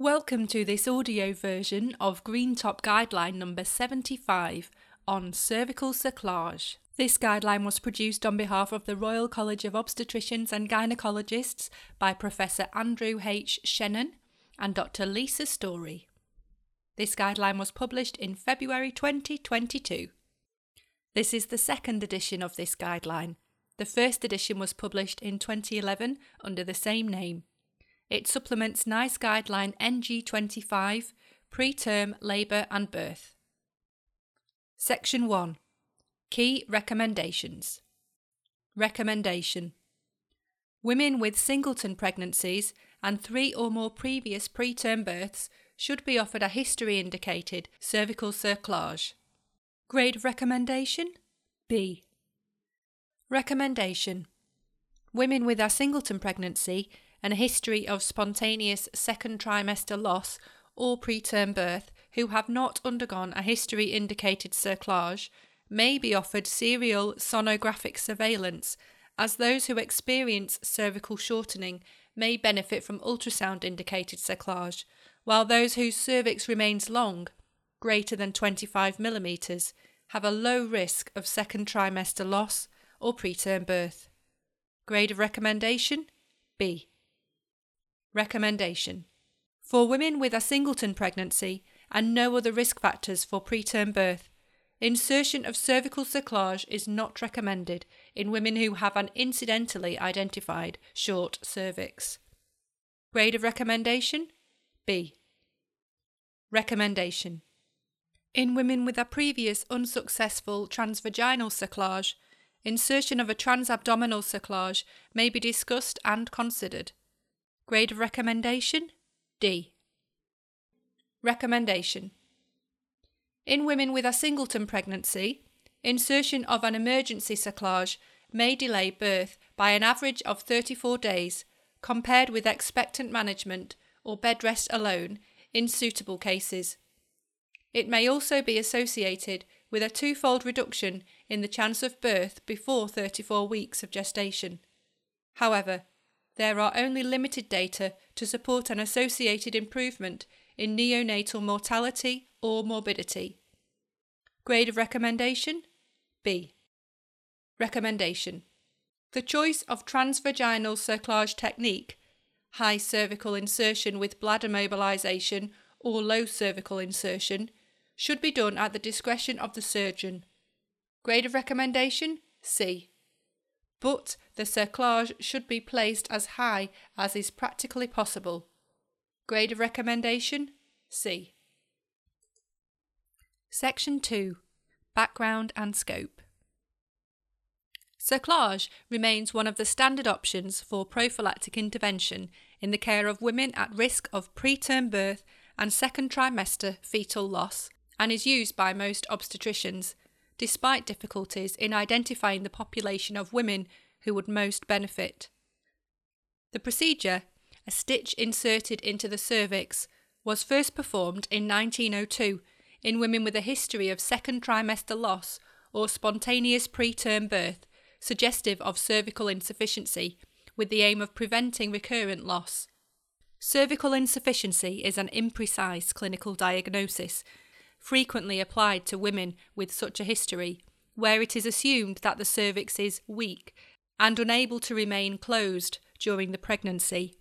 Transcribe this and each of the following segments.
Welcome to this audio version of Green Top Guideline number 75 on cervical cerclage. This guideline was produced on behalf of the Royal College of Obstetricians and Gynecologists by Professor Andrew H. Shennan and Dr. Lisa Story. This guideline was published in February 2022. This is the second edition of this guideline. The first edition was published in 2011 under the same name. It supplements NICE Guideline NG25 Preterm Labour and Birth. Section 1 Key Recommendations Recommendation Women with singleton pregnancies and three or more previous preterm births should be offered a history indicated cervical cerclage. Grade of recommendation B. Recommendation Women with a singleton pregnancy and a history of spontaneous second trimester loss or preterm birth who have not undergone a history indicated cerclage may be offered serial sonographic surveillance, as those who experience cervical shortening may benefit from ultrasound indicated cerclage, while those whose cervix remains long, greater than 25 millimeters, have a low risk of second trimester loss or preterm birth. Grade of recommendation B. Recommendation For women with a singleton pregnancy and no other risk factors for preterm birth, insertion of cervical cerclage is not recommended in women who have an incidentally identified short cervix. Grade of recommendation B. Recommendation In women with a previous unsuccessful transvaginal cerclage, insertion of a transabdominal cerclage may be discussed and considered. Grade of recommendation D. Recommendation In women with a singleton pregnancy, insertion of an emergency cerclage may delay birth by an average of 34 days compared with expectant management or bed rest alone in suitable cases. It may also be associated with a twofold reduction in the chance of birth before 34 weeks of gestation. However, there are only limited data to support an associated improvement in neonatal mortality or morbidity. Grade of recommendation B. Recommendation The choice of transvaginal cerclage technique, high cervical insertion with bladder mobilization or low cervical insertion, should be done at the discretion of the surgeon. Grade of recommendation C but the cerclage should be placed as high as is practically possible. Grade of recommendation C. Section 2 Background and Scope Cerclage remains one of the standard options for prophylactic intervention in the care of women at risk of preterm birth and second trimester fetal loss and is used by most obstetricians despite difficulties in identifying the population of women who would most benefit. The procedure, a stitch inserted into the cervix, was first performed in 1902 in women with a history of second trimester loss or spontaneous preterm birth, suggestive of cervical insufficiency, with the aim of preventing recurrent loss. Cervical insufficiency is an imprecise clinical diagnosis frequently applied to women with such a history, where it is assumed that the cervix is weak and unable to remain closed during the pregnancy.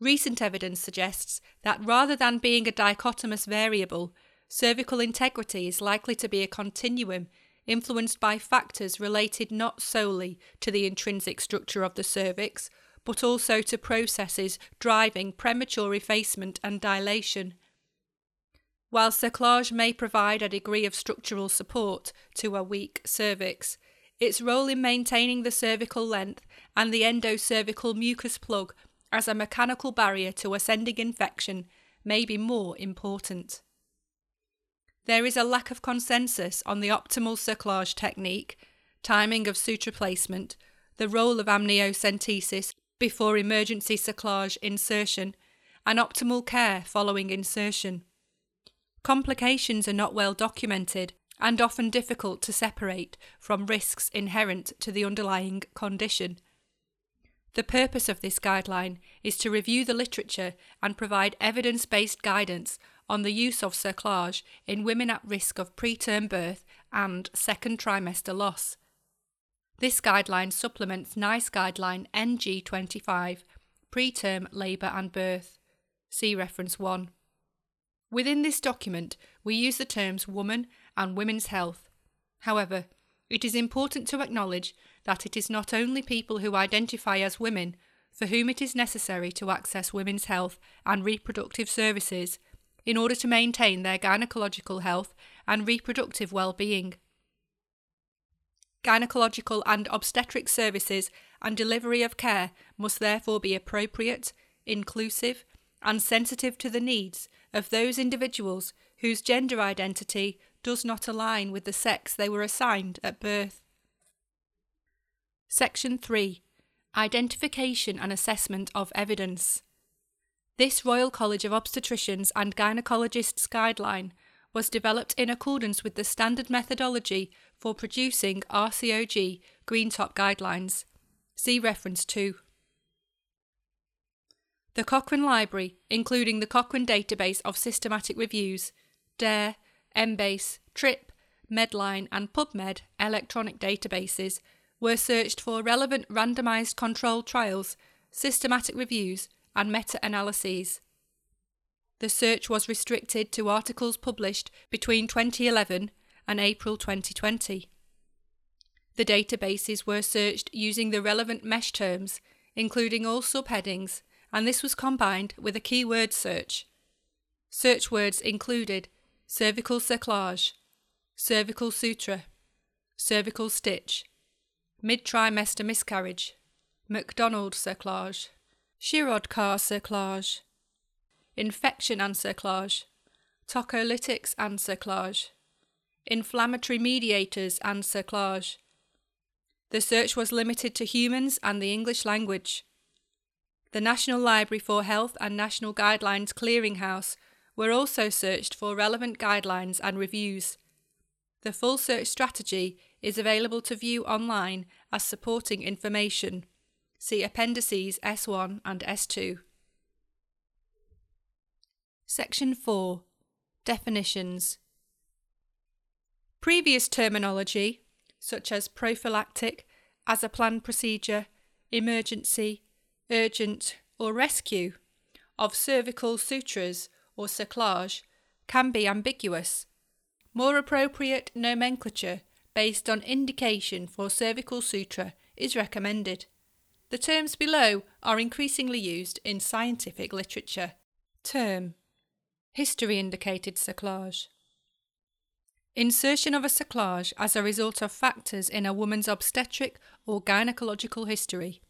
Recent evidence suggests that rather than being a dichotomous variable, cervical integrity is likely to be a continuum influenced by factors related not solely to the intrinsic structure of the cervix, but also to processes driving premature effacement and dilation. While cerclage may provide a degree of structural support to a weak cervix, its role in maintaining the cervical length and the endocervical mucus plug as a mechanical barrier to ascending infection may be more important. There is a lack of consensus on the optimal cerclage technique, timing of suture placement, the role of amniocentesis before emergency cerclage insertion, and optimal care following insertion. Complications are not well documented and often difficult to separate from risks inherent to the underlying condition. The purpose of this guideline is to review the literature and provide evidence based guidance on the use of cerclage in women at risk of preterm birth and second trimester loss. This guideline supplements NICE guideline NG25, preterm labour and birth. See reference 1. Within this document, we use the terms woman and women's health. However, it is important to acknowledge that it is not only people who identify as women for whom it is necessary to access women's health and reproductive services in order to maintain their gynecological health and reproductive well-being. Gynecological and obstetric services and delivery of care must therefore be appropriate, inclusive, and sensitive to the needs of those individuals whose gender identity does not align with the sex they were assigned at birth. Section 3 Identification and Assessment of Evidence. This Royal College of Obstetricians and Gynecologists guideline was developed in accordance with the standard methodology for producing RCOG Green Top guidelines. See reference 2. The Cochrane Library, including the Cochrane Database of Systematic Reviews, DARE, Embase, TRIP, Medline, and PubMed electronic databases, were searched for relevant randomised controlled trials, systematic reviews, and meta analyses. The search was restricted to articles published between 2011 and April 2020. The databases were searched using the relevant MeSH terms, including all subheadings and this was combined with a keyword search. Search words included cervical cerclage, cervical suture, cervical stitch, mid trimester miscarriage, McDonald cerclage, Shirodkar cerclage, infection and cerclage, tocolytics and cerclage, inflammatory mediators and cerclage. The search was limited to humans and the English language. The National Library for Health and National Guidelines Clearinghouse were also searched for relevant guidelines and reviews. The full search strategy is available to view online as supporting information. See Appendices S1 and S2. Section 4 Definitions Previous terminology, such as prophylactic, as a planned procedure, emergency, urgent, or rescue of cervical sutures or cerclage can be ambiguous. More appropriate nomenclature based on indication for cervical suture is recommended. The terms below are increasingly used in scientific literature. Term History indicated cerclage. Insertion of a cerclage as a result of factors in a woman's obstetric or gynecological history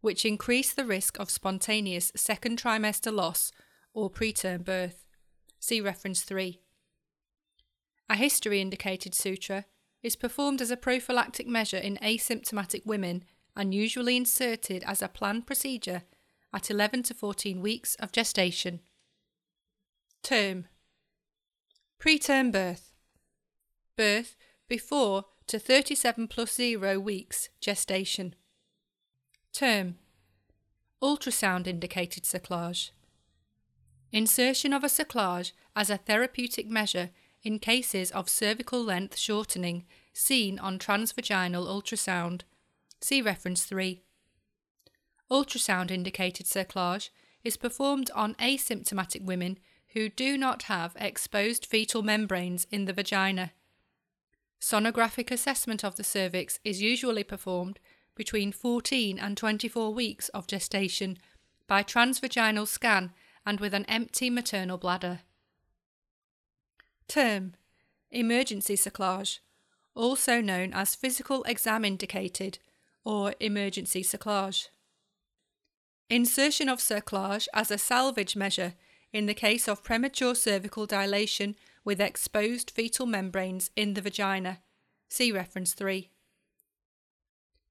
which increase the risk of spontaneous second trimester loss or preterm birth. See reference 3. A history indicated suture is performed as a prophylactic measure in asymptomatic women and usually inserted as a planned procedure at 11 to 14 weeks of gestation. Term Preterm birth Birth before to 37 plus 0 weeks gestation. Term Ultrasound indicated cerclage. Insertion of a cerclage as a therapeutic measure in cases of cervical length shortening seen on transvaginal ultrasound. See reference 3. Ultrasound indicated cerclage is performed on asymptomatic women who do not have exposed fetal membranes in the vagina. Sonographic assessment of the cervix is usually performed between 14 and 24 weeks of gestation by transvaginal scan and with an empty maternal bladder. Term Emergency cerclage, also known as physical exam indicated or emergency cerclage. Insertion of cerclage as a salvage measure in the case of premature cervical dilation with exposed fetal membranes in the vagina. See reference 3.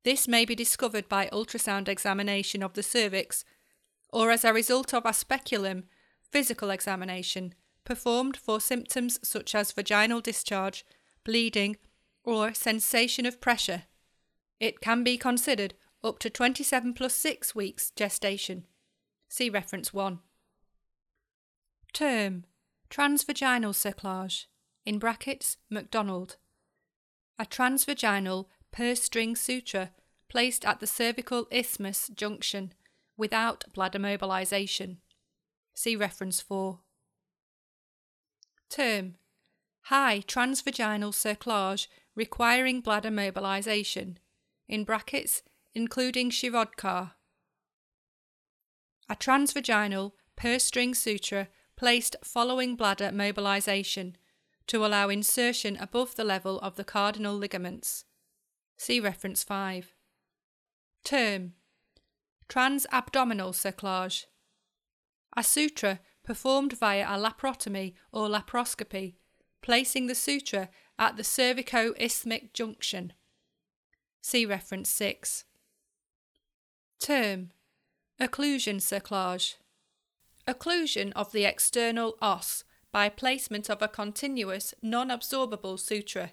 This may be discovered by ultrasound examination of the cervix or as a result of a speculum physical examination performed for symptoms such as vaginal discharge, bleeding, or sensation of pressure. It can be considered up to 27 plus 6 weeks gestation. See reference 1. Term Transvaginal cerclage, in brackets, McDonald. A transvaginal purse string suture placed at the cervical isthmus junction without bladder mobilization. See reference 4. Term High transvaginal cerclage requiring bladder mobilization, in brackets, including Shirodkar. A transvaginal purse string suture placed following bladder mobilization to allow insertion above the level of the cardinal ligaments. See reference 5. Term Transabdominal cerclage. A suture performed via a laparotomy or laparoscopy, placing the suture at the cervico-isthmic junction. See reference 6. Term Occlusion cerclage. Occlusion of the external os by placement of a continuous, non absorbable suture.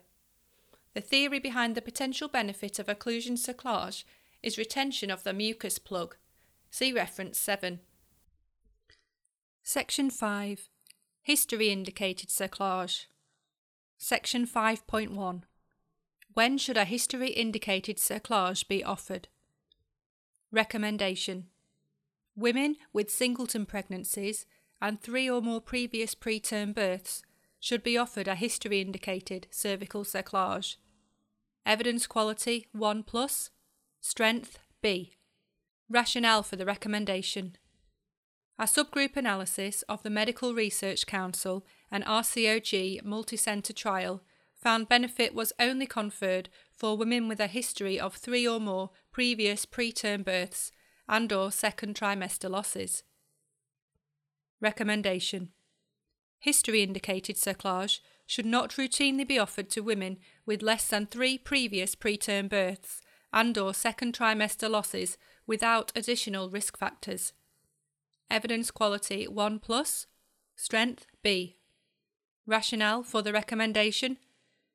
The theory behind the potential benefit of occlusion cerclage is retention of the mucus plug. See reference 7. Section 5 History indicated cerclage. Section 5.1 When should a history indicated cerclage be offered? Recommendation Women with singleton pregnancies and three or more previous preterm births should be offered a history indicated cervical cerclage. Evidence quality 1 plus, strength B. Rationale for the recommendation. A subgroup analysis of the Medical Research Council and RCOG multicenter trial found benefit was only conferred for women with a history of three or more previous preterm births and or second trimester losses. Recommendation History indicated cerclage should not routinely be offered to women with less than three previous preterm births and or second trimester losses without additional risk factors. Evidence quality 1 plus, strength B. Rationale for the recommendation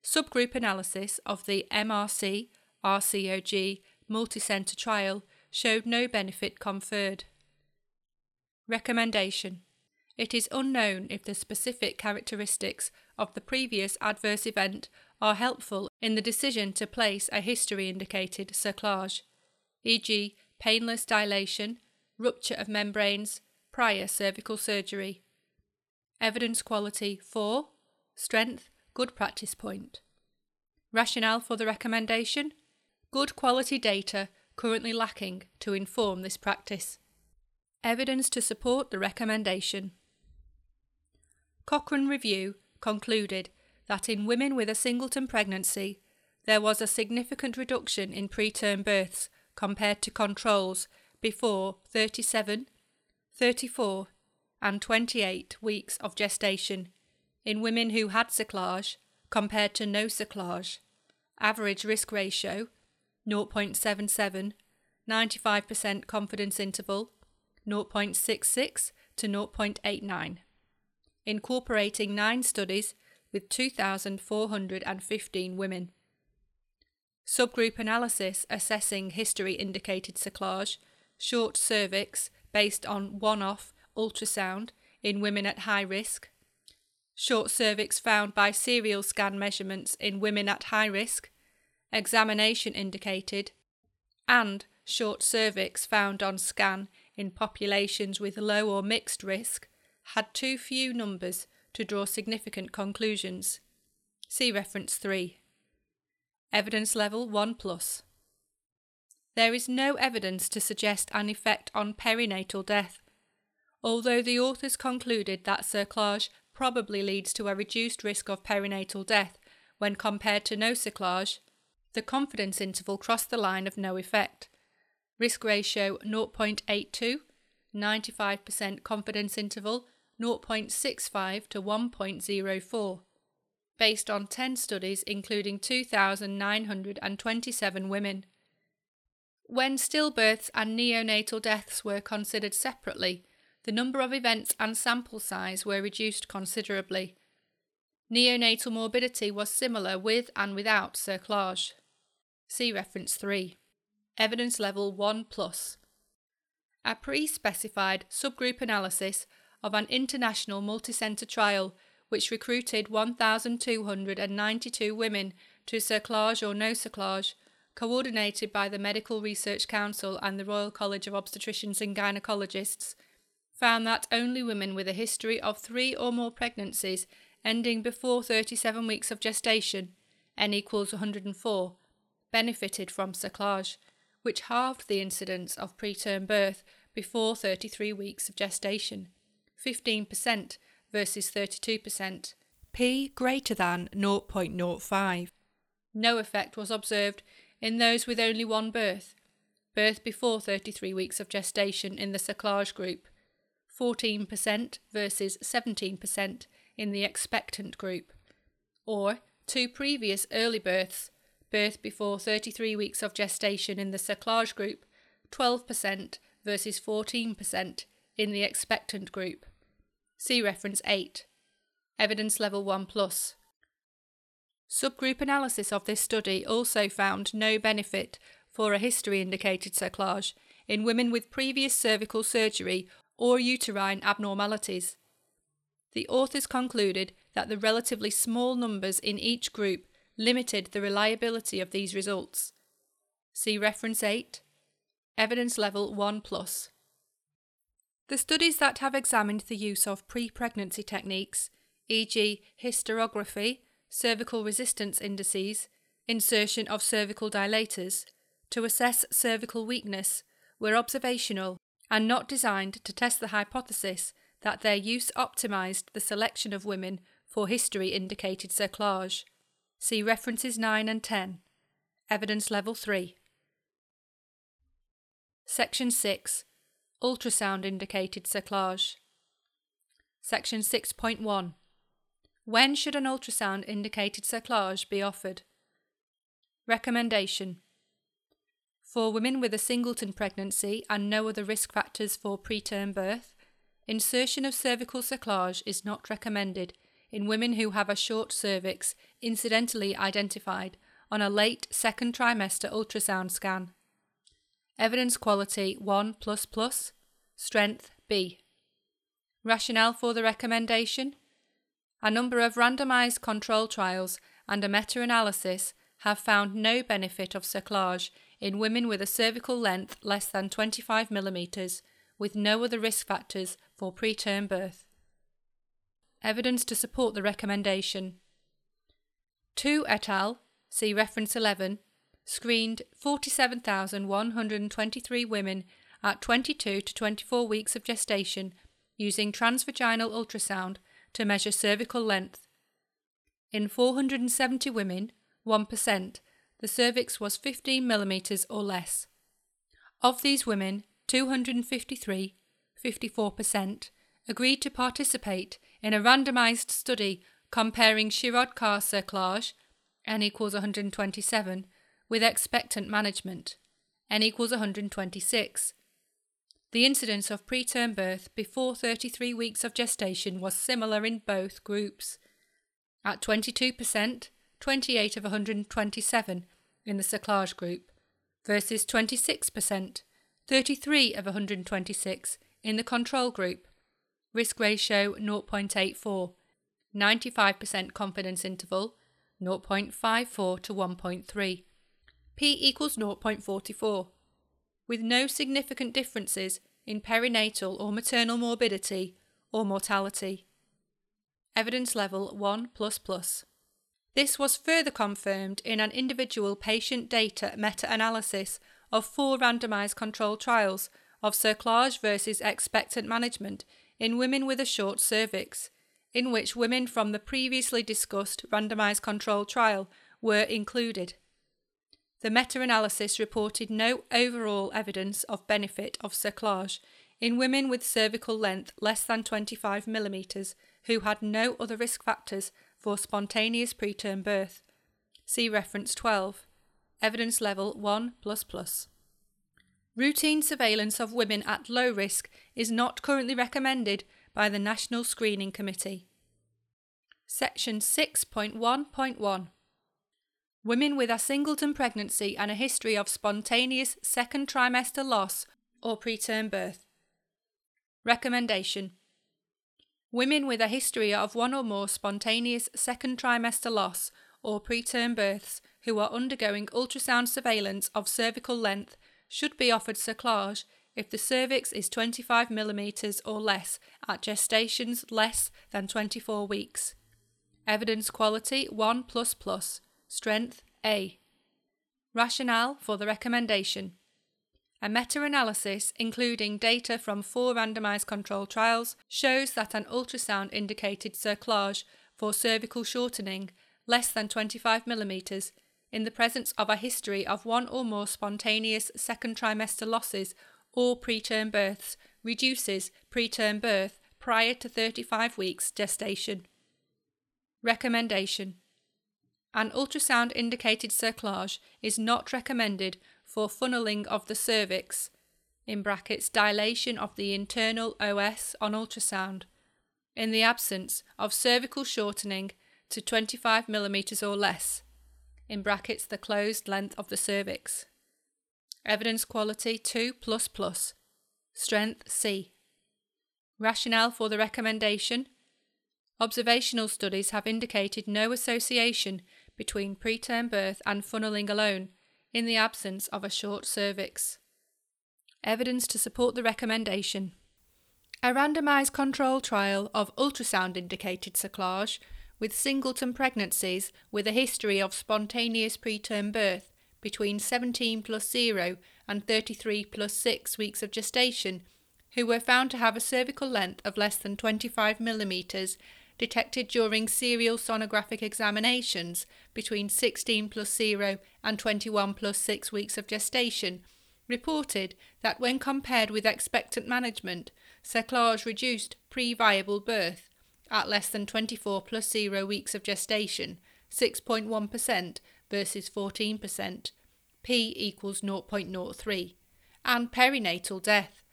subgroup analysis of the MRC RCOG multicenter trial showed no benefit conferred. Recommendation it is unknown if the specific characteristics of the previous adverse event are helpful in the decision to place a history indicated cerclage, e.g., painless dilation, rupture of membranes, prior cervical surgery. Evidence quality 4. Strength, good practice point. Rationale for the recommendation? Good quality data currently lacking to inform this practice. Evidence to support the recommendation. Cochrane Review concluded that in women with a singleton pregnancy, there was a significant reduction in preterm births compared to controls before 37, 34, and 28 weeks of gestation in women who had cerclage compared to no cerclage. Average risk ratio 0.77, 95% confidence interval 0.66 to 0.89 incorporating nine studies with 2,415 women. Subgroup analysis assessing history indicated cerclage, short cervix based on one off ultrasound in women at high risk, short cervix found by serial scan measurements in women at high risk, examination indicated, and short cervix found on scan in populations with low or mixed risk had too few numbers to draw significant conclusions. See reference 3. Evidence level 1 plus. There is no evidence to suggest an effect on perinatal death, although the authors concluded that cerclage probably leads to a reduced risk of perinatal death when compared to no cerclage. The confidence interval crossed the line of no effect. Risk ratio 0.82, 95% confidence interval 0.65 to 1.04, based on 10 studies including 2,927 women. When stillbirths and neonatal deaths were considered separately, the number of events and sample size were reduced considerably. Neonatal morbidity was similar with and without cerclage. See reference 3. Evidence Level 1 Plus. A pre specified subgroup analysis of an international multicenter trial which recruited 1,292 women to cerclage or no cerclage, coordinated by the Medical Research Council and the Royal College of Obstetricians and Gynecologists, found that only women with a history of three or more pregnancies ending before 37 weeks of gestation, n equals 104, benefited from cerclage, which halved the incidence of preterm birth before 33 weeks of gestation, 15% versus 32%, p greater than 0.05. No effect was observed in those with only one birth, birth before 33 weeks of gestation in the cerclage group, 14% versus 17% in the expectant group, or two previous early births, birth before 33 weeks of gestation in the cerclage group, 12% versus 14% in the expectant group. See reference 8. Evidence level 1 plus. Subgroup analysis of this study also found no benefit for a history indicated cerclage in women with previous cervical surgery or uterine abnormalities. The authors concluded that the relatively small numbers in each group limited the reliability of these results. See reference 8, evidence level 1 plus. The studies that have examined the use of pre pregnancy techniques, e.g., hysterography, cervical resistance indices, insertion of cervical dilators, to assess cervical weakness, were observational and not designed to test the hypothesis that their use optimized the selection of women for history indicated cerclage. See references 9 and 10. Evidence Level 3. Section 6 Ultrasound indicated cerclage. Section 6.1 When should an ultrasound indicated cerclage be offered? Recommendation For women with a singleton pregnancy and no other risk factors for preterm birth, insertion of cervical cerclage is not recommended in women who have a short cervix incidentally identified on a late second trimester ultrasound scan. Evidence quality 1, plus strength B. Rationale for the recommendation? A number of randomized control trials and a meta analysis have found no benefit of cerclage in women with a cervical length less than 25 mm with no other risk factors for preterm birth. Evidence to support the recommendation. To et al., see reference 11, screened 47,123 women at 22 to 24 weeks of gestation using transvaginal ultrasound to measure cervical length. In 470 women, 1%, the cervix was 15 millimeters or less. Of these women, 253, 54%, agreed to participate in a randomized study comparing Shirodkar cerclage, n equals 127, with expectant management, n equals 126. The incidence of preterm birth before 33 weeks of gestation was similar in both groups. At 22%, 28 of 127 in the cerclage group, versus 26%, 33 of 126 in the control group. Risk ratio 0.84, 95% confidence interval 0.54 to 1.3, p equals 0.44, with no significant differences in perinatal or maternal morbidity or mortality. Evidence level 1. This was further confirmed in an individual patient data meta analysis of four randomized controlled trials of cerclage versus expectant management in women with a short cervix, in which women from the previously discussed randomized controlled trial were included. The meta analysis reported no overall evidence of benefit of cerclage in women with cervical length less than 25 mm who had no other risk factors for spontaneous preterm birth. See reference 12. Evidence level 1. Routine surveillance of women at low risk is not currently recommended by the National Screening Committee. Section 6.1.1 Women with a singleton pregnancy and a history of spontaneous second trimester loss or preterm birth. Recommendation Women with a history of one or more spontaneous second trimester loss or preterm births who are undergoing ultrasound surveillance of cervical length should be offered cerclage if the cervix is 25 mm or less at gestations less than 24 weeks. Evidence quality 1 Strength A. Rationale for the recommendation. A meta analysis, including data from four randomised controlled trials, shows that an ultrasound indicated cerclage for cervical shortening less than 25 mm in the presence of a history of one or more spontaneous second trimester losses or preterm births reduces preterm birth prior to 35 weeks gestation. Recommendation An ultrasound indicated cerclage is not recommended for funneling of the cervix, in brackets dilation of the internal OS on ultrasound, in the absence of cervical shortening to 25 mm or less, in brackets the closed length of the cervix. Evidence quality 2 plus Strength C. Rationale for the recommendation Observational studies have indicated no association between preterm birth and funneling alone in the absence of a short cervix. Evidence to support the recommendation. A randomised control trial of ultrasound indicated cerclage with singleton pregnancies with a history of spontaneous preterm birth between 17 plus 0 and 33 plus 6 weeks of gestation who were found to have a cervical length of less than 25 millimetres detected during serial sonographic examinations between 16 plus 0 and 21 plus 6 weeks of gestation, reported that when compared with expectant management, cerclage reduced pre viable birth at less than 24 plus 0 weeks of gestation, 6.1% versus 14%, p equals 0.03, and perinatal death,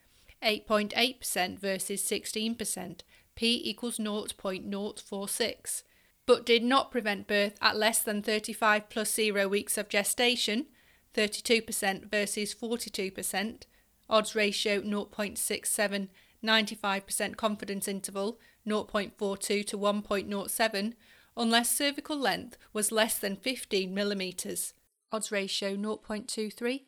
8.8% versus 16%, p equals 0.046, but did not prevent birth at less than 35 plus 0 weeks of gestation, 32% versus 42%, odds ratio 0.67, 95% confidence interval 0.42 to 1.07, unless cervical length was less than 15 millimetres. Odds ratio 0.23,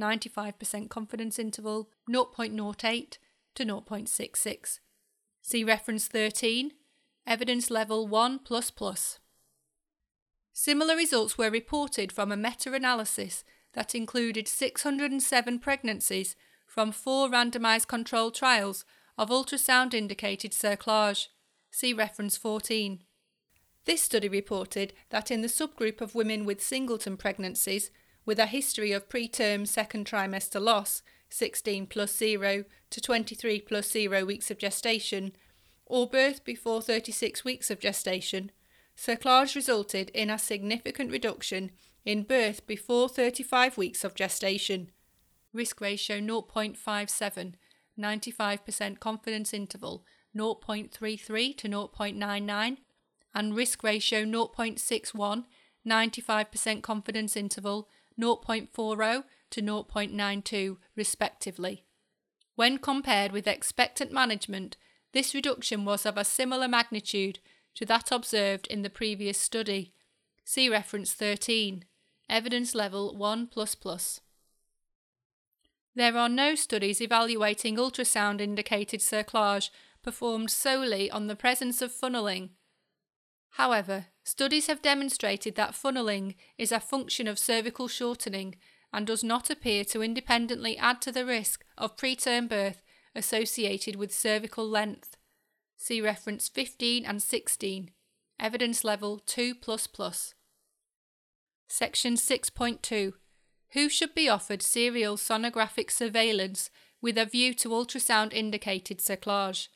95% confidence interval 0.08 to 0.66. See reference 13, evidence level 1. Similar results were reported from a meta analysis that included 607 pregnancies from four randomised controlled trials of ultrasound indicated cerclage. See reference 14. This study reported that in the subgroup of women with singleton pregnancies with a history of preterm second trimester loss, 16 plus 0 to 23 plus 0 weeks of gestation, or birth before 36 weeks of gestation, cerclage resulted in a significant reduction in birth before 35 weeks of gestation. Risk ratio 0.57, 95% confidence interval 0.33 to 0.99, and risk ratio 0.61, 95% confidence interval 0.40 to 0.92, respectively. When compared with expectant management, this reduction was of a similar magnitude to that observed in the previous study. See reference 13, evidence level 1. There are no studies evaluating ultrasound indicated cerclage performed solely on the presence of funneling. However, studies have demonstrated that funneling is a function of cervical shortening and does not appear to independently add to the risk of preterm birth associated with cervical length. See reference 15 and 16, evidence level 2. Section 6.2 Who should be offered serial sonographic surveillance with a view to ultrasound indicated cerclage?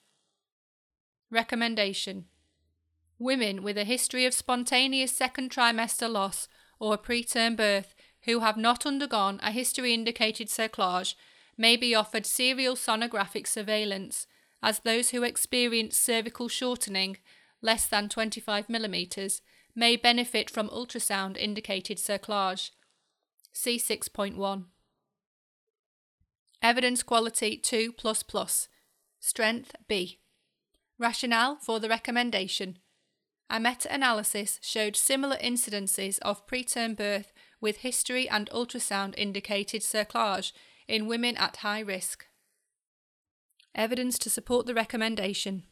Recommendation Women with a history of spontaneous second trimester loss or preterm birth who have not undergone a history indicated cerclage may be offered serial sonographic surveillance, as those who experience cervical shortening less than 25 mm may benefit from ultrasound indicated cerclage. See 6.1. Evidence quality 2. Strength B. Rationale for the recommendation. A meta analysis showed similar incidences of preterm birth with history and ultrasound indicated cerclage in women at high risk. Evidence to support the recommendation.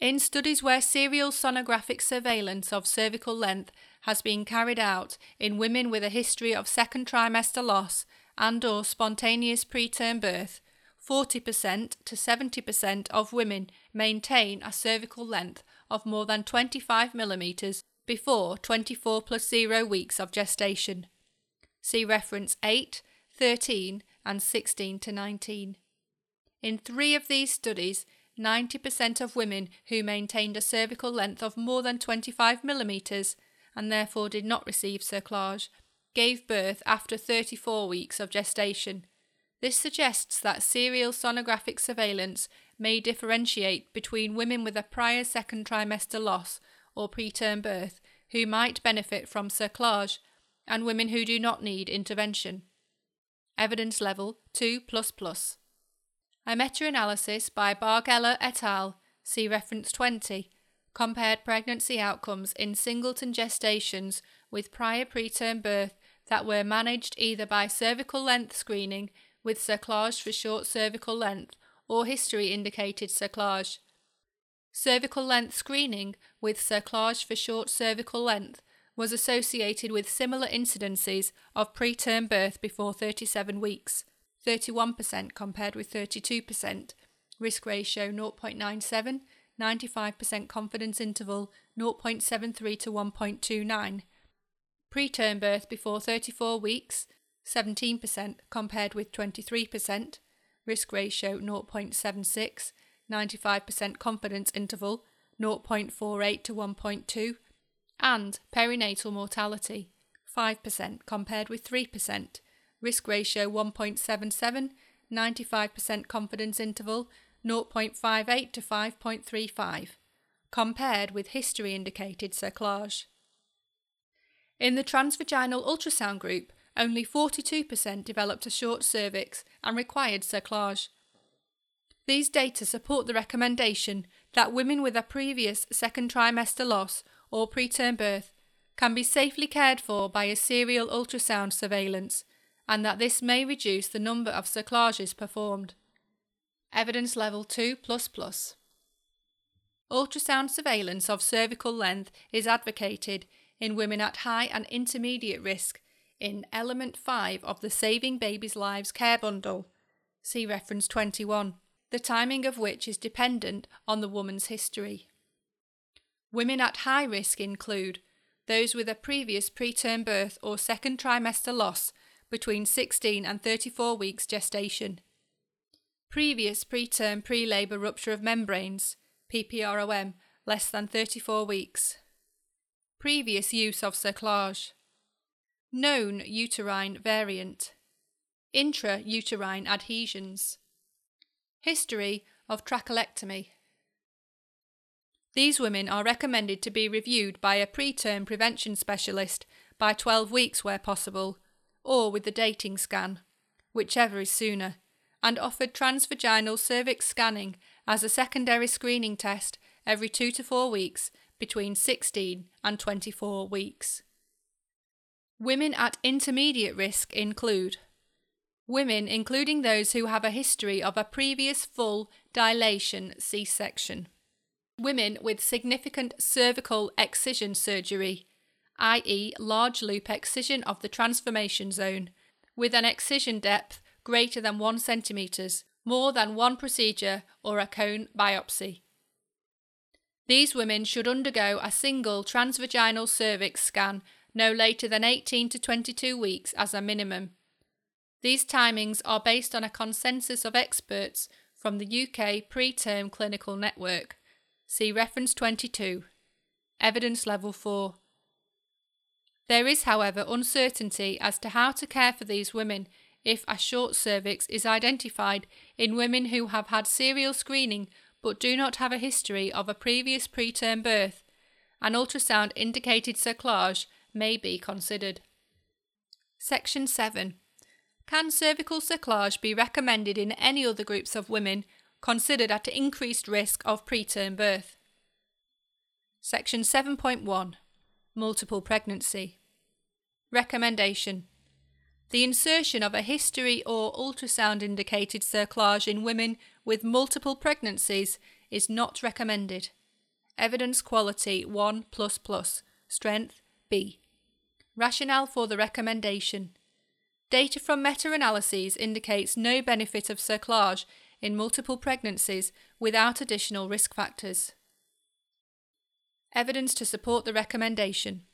In studies where serial sonographic surveillance of cervical length has been carried out in women with a history of second trimester loss and or spontaneous preterm birth, 40% to 70% of women maintain a cervical length of more than 25 mm before 24 plus 0 weeks of gestation. See reference 8, 13 and 16 to 19. In three of these studies, 90% of women who maintained a cervical length of more than 25 millimetres and therefore did not receive cerclage gave birth after 34 weeks of gestation. This suggests that serial sonographic surveillance may differentiate between women with a prior second trimester loss or preterm birth who might benefit from cerclage and women who do not need intervention. Evidence level 2. A meta analysis by Berghella et al. See reference 20 compared pregnancy outcomes in singleton gestations with prior preterm birth that were managed either by cervical length screening with cerclage for short cervical length or history indicated cerclage. Cervical length screening with cerclage for short cervical length was associated with similar incidences of preterm birth before 37 weeks 31% compared with 32%, risk ratio 0.97, 95% confidence interval 0.73 to 1.29. Preterm birth before 34 weeks 17% compared with 23%, risk ratio 0.76, 95% confidence interval 0.48 to 1.2, and perinatal mortality 5% compared with 3%, risk ratio 1.77, 95% confidence interval 0.58 to 5.35, compared with history indicated cerclage. In the transvaginal ultrasound group, only 42% developed a short cervix and required cerclage. These data support the recommendation that women with a previous second trimester loss or preterm birth can be safely cared for by a serial ultrasound surveillance and that this may reduce the number of cerclages performed. Evidence level 2 Ultrasound surveillance of cervical length is advocated in women at high and intermediate risk in Element 5 of the Saving Babies' Lives Care Bundle. See reference 21, the timing of which is dependent on the woman's history. Women at high risk include those with a previous preterm birth or second trimester loss between 16 and 34 weeks gestation. Previous preterm pre-labour rupture of membranes, PPROM, less than 34 weeks. Previous use of cerclage. Known uterine variant. Intrauterine adhesions. History of trachelectomy. These women are recommended to be reviewed by a preterm prevention specialist by 12 weeks where possible or with the dating scan, whichever is sooner, and offered transvaginal cervix scanning as a secondary screening test every two to four weeks between 16 and 24 weeks. Women at intermediate risk include women, including those who have a history of a previous full dilation C section, women with significant cervical excision surgery i.e., large loop excision of the transformation zone, with an excision depth greater than 1 cm, more than one procedure or a cone biopsy. These women should undergo a single transvaginal cervix scan no later than 18 to 22 weeks as a minimum. These timings are based on a consensus of experts from the UK Preterm Clinical Network. See reference 22. Evidence level 4. There is, however, uncertainty as to how to care for these women if a short cervix is identified in women who have had serial screening but do not have a history of a previous preterm birth, An ultrasound indicated cerclage may be considered. Section 7. Can cervical cerclage be recommended in any other groups of women considered at increased risk of preterm birth? Section 7.1 Multiple pregnancy. Recommendation The insertion of a history or ultrasound indicated cerclage in women with multiple pregnancies is not recommended. Evidence quality 1 strength B. Rationale for the recommendation Data from meta analyses indicates no benefit of cerclage in multiple pregnancies without additional risk factors. Evidence to support the recommendation.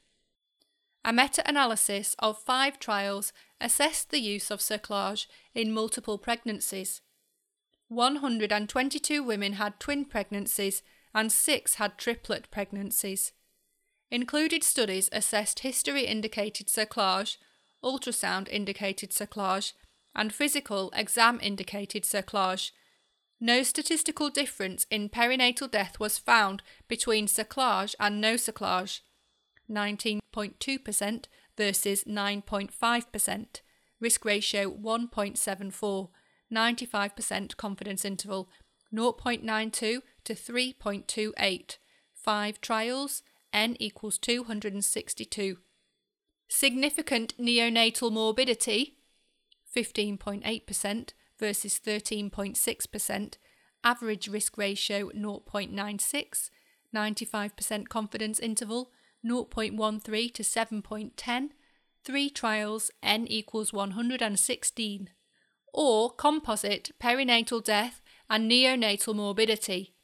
A meta analysis of five trials assessed the use of cerclage in multiple pregnancies. 122 women had twin pregnancies and six had triplet pregnancies. Included studies assessed history indicated cerclage ultrasound indicated cerclage, and physical exam indicated cerclage. No statistical difference in perinatal death was found between cerclage and no cerclage. 19.2% versus 9.5%. Risk ratio 1.74. 95% confidence interval 0.92 to 3.28. 5 trials, n equals 262. Significant neonatal morbidity, 15.8% versus 13.6%. Average risk ratio 0.96, 95% confidence interval 0.13 to 7.10. Three trials, n equals 116. Or composite perinatal death and neonatal morbidity,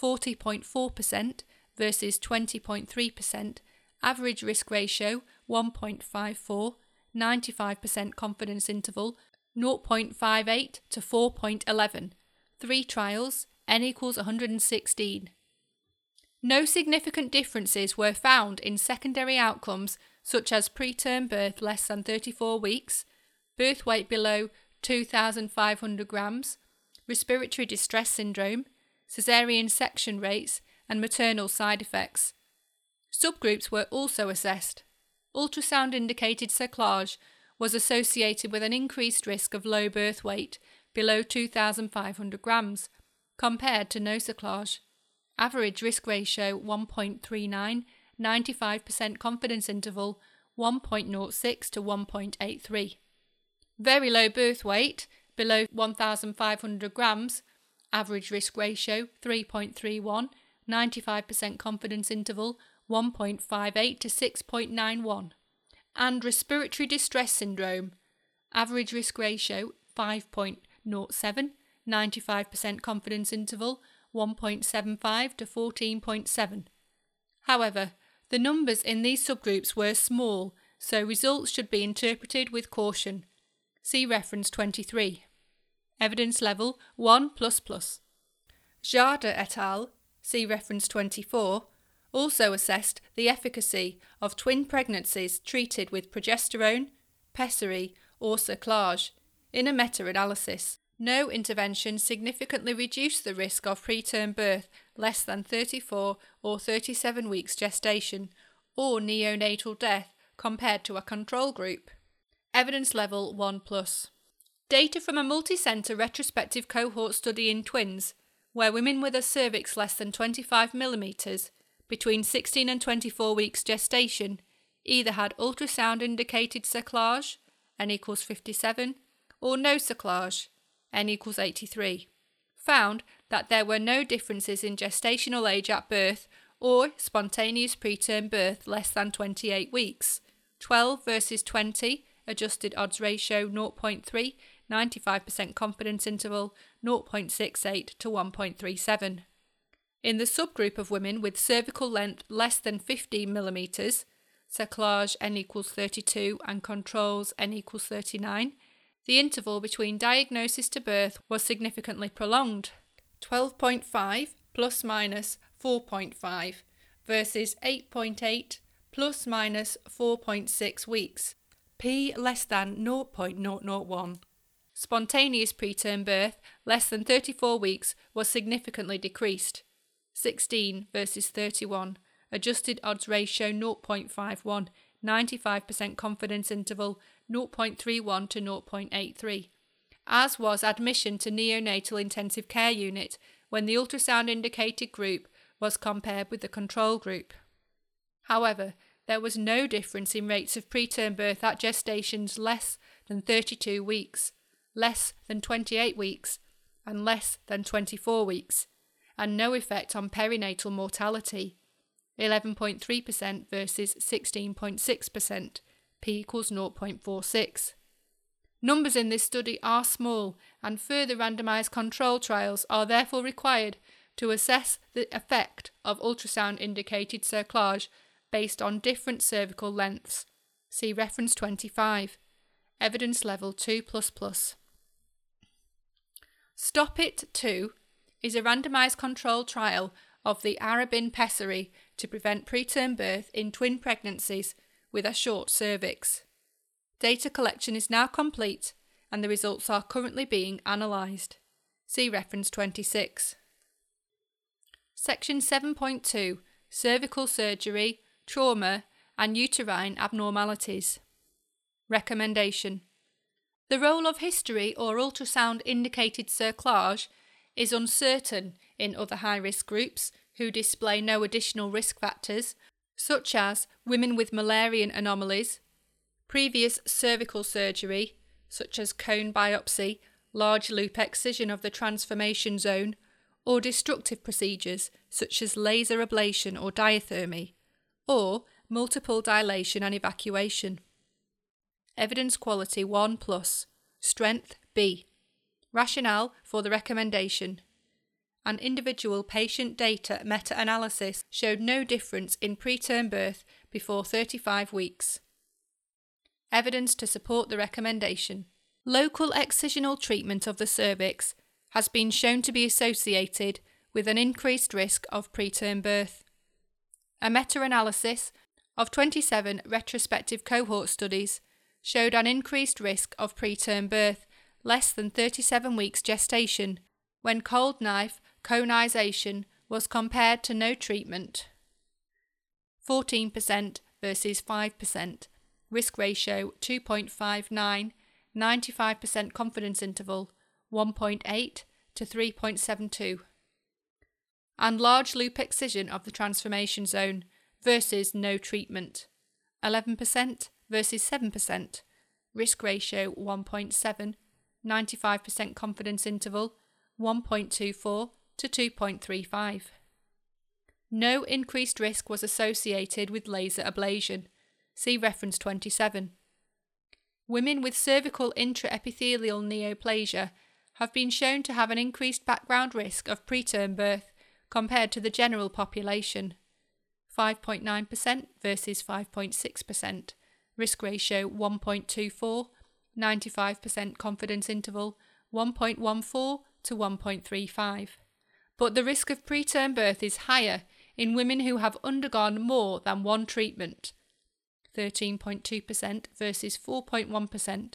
40.4% versus 20.3%. Average risk ratio 1.54, 95% confidence interval 0.58 to 4.11. Three trials, n equals 116. No significant differences were found in secondary outcomes such as preterm birth less than 34 weeks, birth weight below 2,500 grams, respiratory distress syndrome, caesarean section rates, and maternal side effects. Subgroups were also assessed ultrasound indicated cerclage was associated with an increased risk of low birth weight below 2,500 grams compared to no cerclage. Average risk ratio 1.39, 95% confidence interval 1.06 to 1.83. Very low birth weight below 1,500 grams. Average risk ratio 3.31, 95% confidence interval 1.58 to 6.91, and respiratory distress syndrome, average risk ratio 5.07, 95% confidence interval 1.75 to 14.7. However, the numbers in these subgroups were small, so results should be interpreted with caution. See reference 23. Evidence level 1. Jarde et al. See reference 24 also assessed the efficacy of twin pregnancies treated with progesterone, pessary, or cerclage in a meta analysis. No intervention significantly reduced the risk of preterm birth less than 34 or 37 weeks gestation or neonatal death compared to a control group. Evidence level 1 plus. Data from a multi-centre retrospective cohort study in twins, where women with a cervix less than 25 millimeters between 16 and 24 weeks gestation either had ultrasound indicated cerclage, n equals 57, or no cerclage, n equals 83, found that there were no differences in gestational age at birth or spontaneous preterm birth less than 28 weeks. 12 versus 20, adjusted odds ratio 0.3, 95% confidence interval 0.68 to 1.37. In the subgroup of women with cervical length less than 15 mm, cerclage n equals 32 and controls n equals 39, the interval between diagnosis to birth was significantly prolonged. 12.5 plus minus 4.5 versus 8.8 plus minus 4.6 weeks, p less than 0.001. Spontaneous preterm birth less than 34 weeks was significantly decreased 16 versus 31 adjusted odds ratio 0.51, 95% confidence interval 0.31 to 0.83, as was admission to neonatal intensive care unit when the ultrasound indicated group was compared with the control group. However, there was no difference in rates of preterm birth at gestations less than 32 weeks, less than 28 weeks, and less than 24 weeks, and no effect on perinatal mortality 11.3% versus 16.6%, p equals 0.46. Numbers in this study are small, and further randomised control trials are therefore required to assess the effect of ultrasound indicated cerclage based on different cervical lengths. See reference 25. Evidence level 2. STOPPIT 2 is a randomised controlled trial of the Arabin pessary to prevent preterm birth in twin pregnancies with a short cervix. Data collection is now complete and the results are currently being analysed. See reference 26. Section 7.2 Cervical surgery, trauma, and uterine abnormalities. Recommendation The role of history or ultrasound indicated cerclage is uncertain in other high risk groups who display no additional risk factors, such as women with Müllerian anomalies, previous cervical surgery, such as cone biopsy, large loop excision of the transformation zone, or destructive procedures such as laser ablation or diathermy, or multiple dilation and evacuation. Evidence quality 1 plus, strength B. Rationale for the recommendation. An individual patient data meta analysis showed no difference in preterm birth before 35 weeks. Evidence to support the recommendation. Local excisional treatment of the cervix has been shown to be associated with an increased risk of preterm birth. A meta analysis of 27 retrospective cohort studies showed an increased risk of preterm birth less than 37 weeks gestation when cold knife conization was compared to no treatment. 14% versus 5%, risk ratio 2.59, 95% confidence interval 1.8 to 3.72. And large loop excision of the transformation zone versus no treatment 11% versus 7%, risk ratio 1.7, 95% confidence interval 1.24 to 2.35. No increased risk was associated with laser ablation. See reference 27. Women with cervical intraepithelial neoplasia have been shown to have an increased background risk of preterm birth compared to the general population 5.9% versus 5.6%, risk ratio 1.24, 95% confidence interval 1.14 to 1.35. But the risk of preterm birth is higher in women who have undergone more than one treatment 13.2% versus 4.1%,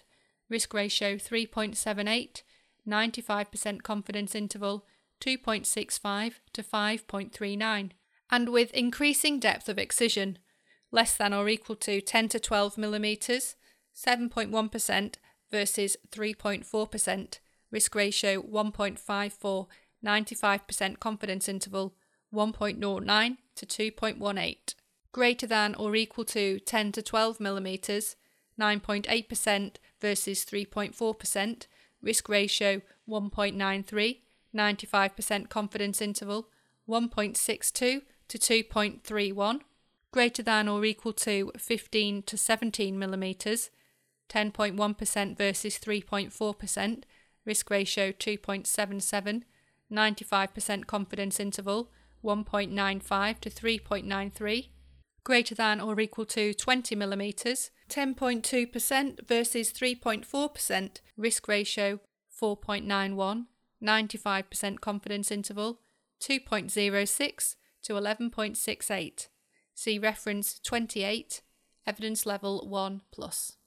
risk ratio 3.78, 95% confidence interval 2.65 to 5.39, and with increasing depth of excision, less than or equal to 10 to 12 millimetres, 7.1% versus 3.4%, risk ratio 1.54, 95% confidence interval 1.09 to 2.18. Greater than or equal to 10 to 12 millimetres, 9.8% versus 3.4%, risk ratio 1.93, 95% confidence interval 1.62 to 2.31. Greater than or equal to 15 to 17 millimetres, 10.1% versus 3.4%, risk ratio 2.77, 95% confidence interval 1.95 to 3.93, greater than or equal to 20 millimetres, 10.2% versus 3.4%, risk ratio 4.91, 95% confidence interval 2.06 to 11.68. See reference 28, evidence level 1 plus.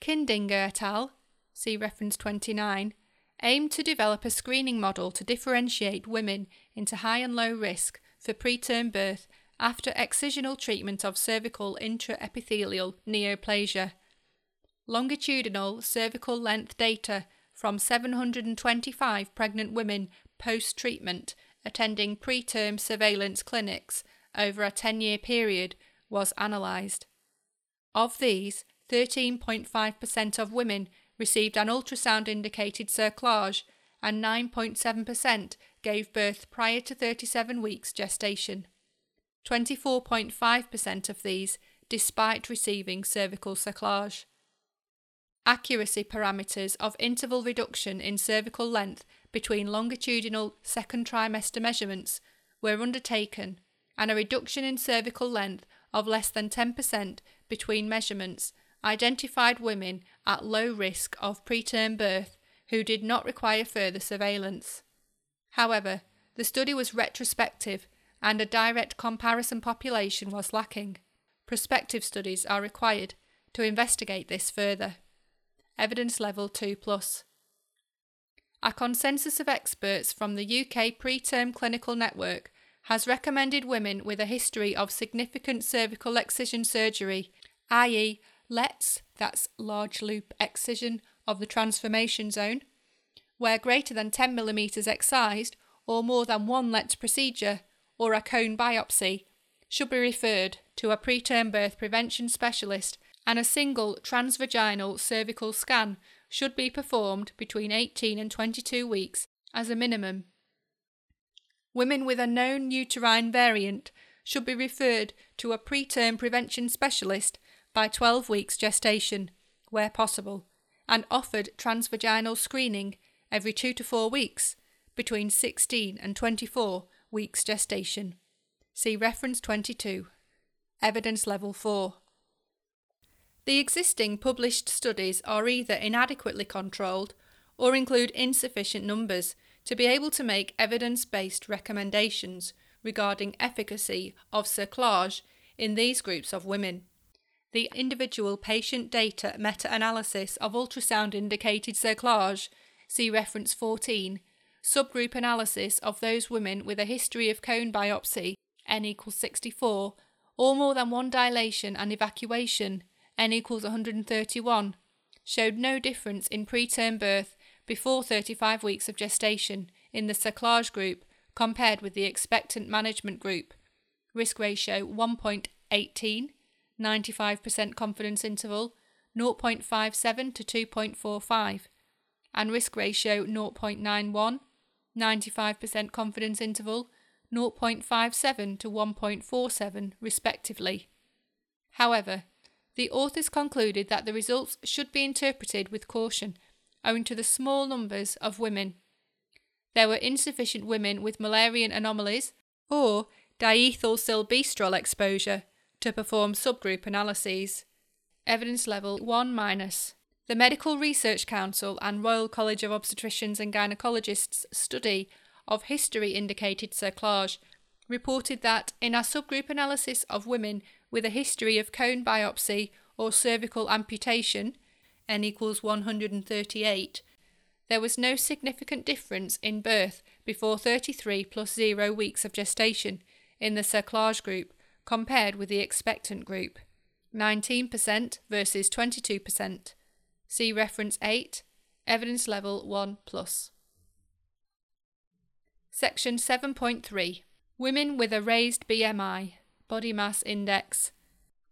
Kindinger et al., see reference 29, aimed to develop a screening model to differentiate women into high and low risk for preterm birth after excisional treatment of cervical intraepithelial neoplasia. Longitudinal cervical length data from 725 pregnant women post treatment attending preterm surveillance clinics over a 10 year period was analysed. Of these, 13.5% of women received an ultrasound indicated cerclage and 9.7% gave birth prior to 37 weeks gestation. 24.5% of these despite receiving cervical cerclage. Accuracy parameters of interval reduction in cervical length between longitudinal second trimester measurements were undertaken, and a reduction in cervical length of less than 10% between measurements identified women at low risk of preterm birth who did not require further surveillance. However, the study was retrospective and a direct comparison population was lacking. Prospective studies are required to investigate this further. Evidence level 2 plus. A consensus of experts from the UK preterm clinical network has recommended women with a history of significant cervical excision surgery, i.e., LLETZ, that's large loop excision of the transformation zone, where greater than 10 mm excised or more than one LLETZ procedure or a cone biopsy should be referred to a preterm birth prevention specialist and a single transvaginal cervical scan should be performed between 18 and 22 weeks as a minimum. Women with a known uterine variant should be referred to a preterm prevention specialist by 12 weeks gestation, where possible, and offered transvaginal screening every 2 to 4 weeks between 16 and 24 weeks gestation. See reference 22. Evidence level 4. The existing published studies are either inadequately controlled or include insufficient numbers to be able to make evidence based recommendations regarding efficacy of cerclage in these groups of women. The individual patient data meta analysis of ultrasound indicated cerclage, see reference 14, subgroup analysis of those women with a history of cone biopsy, n equals 64, or more than one dilation and evacuation, n equals 131, showed no difference in preterm birth before 35 weeks of gestation in the cerclage group compared with the expectant management group. Risk ratio 1.18 95% confidence interval 0.57 to 2.45, and risk ratio 0.91, 95% confidence interval 0.57 to 1.47, respectively. However, the authors concluded that the results should be interpreted with caution, owing to the small numbers of women. There were insufficient women with Müllerian anomalies or diethylstilbestrol exposure to perform subgroup analyses. Evidence level 1 minus. The Medical Research Council and Royal College of Obstetricians and Gynecologists study of history indicated cerclage reported that in a subgroup analysis of women with a history of cone biopsy or cervical amputation, n equals 138, there was no significant difference in birth before 33 plus 0 weeks of gestation in the cerclage group compared with the expectant group 19% versus 22%. See reference 8, evidence level 1 plus. Section 7.3 Women with a raised BMI, body mass index.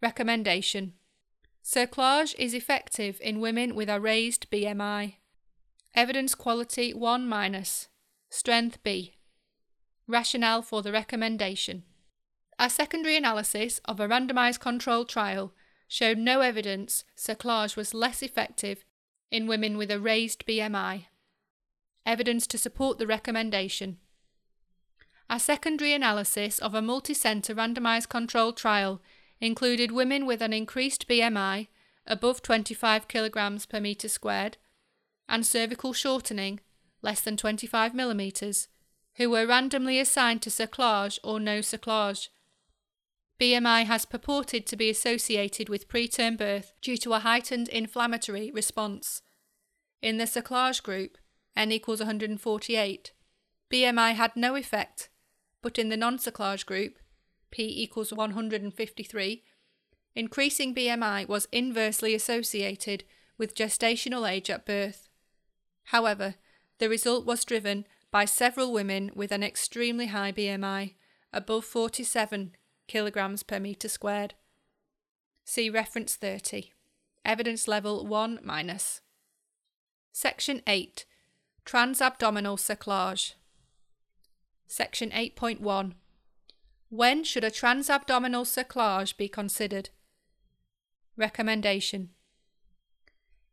Recommendation Cerclage is effective in women with a raised BMI. Evidence quality 1 minus. Strength B. Rationale for the recommendation. A secondary analysis of a randomized controlled trial showed no evidence cerclage was less effective in women with a raised BMI. Evidence to support the recommendation. A secondary analysis of a multi-centre randomized controlled trial included women with an increased BMI above 25 kg per metre squared and cervical shortening less than 25 mm who were randomly assigned to cerclage or no cerclage BMI has purported to be associated with preterm birth due to a heightened inflammatory response. In the cerclage group, n equals 148, BMI had no effect, but in the non cerclage group, p equals 153, increasing BMI was inversely associated with gestational age at birth. However, the result was driven by several women with an extremely high BMI, above 47 kilograms per metre squared. See reference 30. Evidence level 1 minus. Section 8. Transabdominal cerclage. Section 8.1. When should a transabdominal cerclage be considered? Recommendation.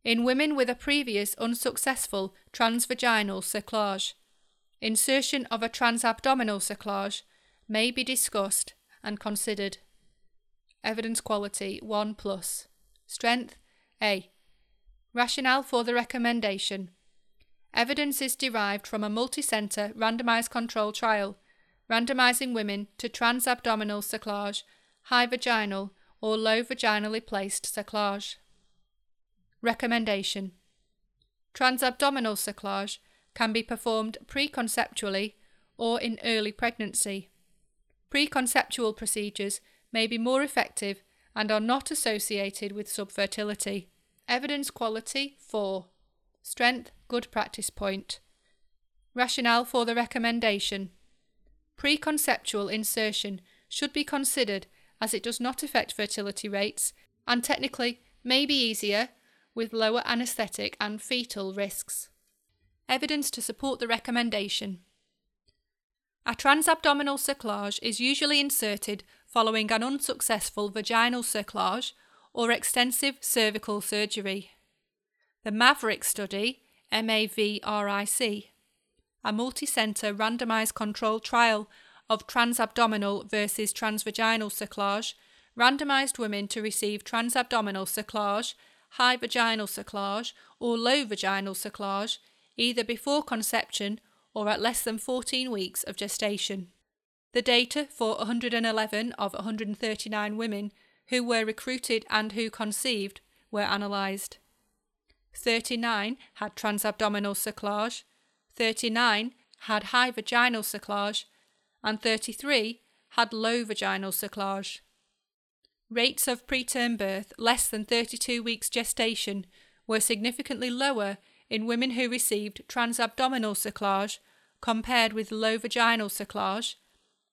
In women with a previous unsuccessful transvaginal cerclage, insertion of a transabdominal cerclage may be discussed and considered. Evidence quality 1 plus. Strength A. Rationale for the recommendation. Evidence is derived from a multi-centre randomised control trial, randomising women to transabdominal cerclage, high vaginal or low vaginally placed cerclage. Recommendation Transabdominal cerclage can be performed preconceptually or in early pregnancy. Preconceptual procedures may be more effective and are not associated with subfertility. Evidence quality 4. Strength good practice point. Rationale for the recommendation. Preconceptual insertion should be considered as it does not affect fertility rates and technically may be easier with lower anaesthetic and fetal risks. Evidence to support the recommendation. A transabdominal cerclage is usually inserted following an unsuccessful vaginal cerclage or extensive cervical surgery. The Maverick study, MAVRIC, a multi-centre randomised controlled trial of transabdominal versus transvaginal cerclage, randomised women to receive transabdominal cerclage, high vaginal cerclage, or low vaginal cerclage, either before conception or at less than 14 weeks of gestation. The data for 111 of 139 women who were recruited and who conceived were analysed. 39 had transabdominal cerclage, 39 had high vaginal cerclage, and 33 had low vaginal cerclage. Rates of preterm birth less than 32 weeks gestation were significantly lower in women who received transabdominal cerclage compared with low vaginal cerclage,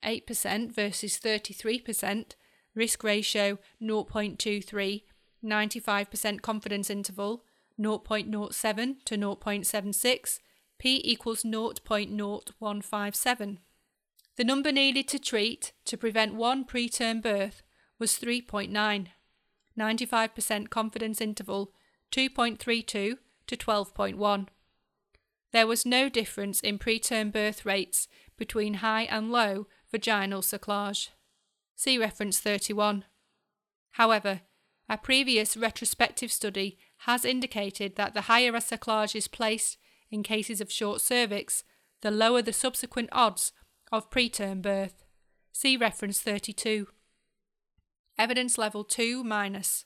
8% versus 33%, risk ratio 0.23, 95% confidence interval 0.07 to 0.76, p equals 0.0157. The number needed to treat to prevent one preterm birth was 3.9, 95% confidence interval 2.32 to 12.1. There was no difference in preterm birth rates between high and low vaginal cerclage. See reference 31. However, a previous retrospective study has indicated that the higher a cerclage is placed in cases of short cervix, the lower the subsequent odds of preterm birth. See reference 32. Evidence level 2 minus.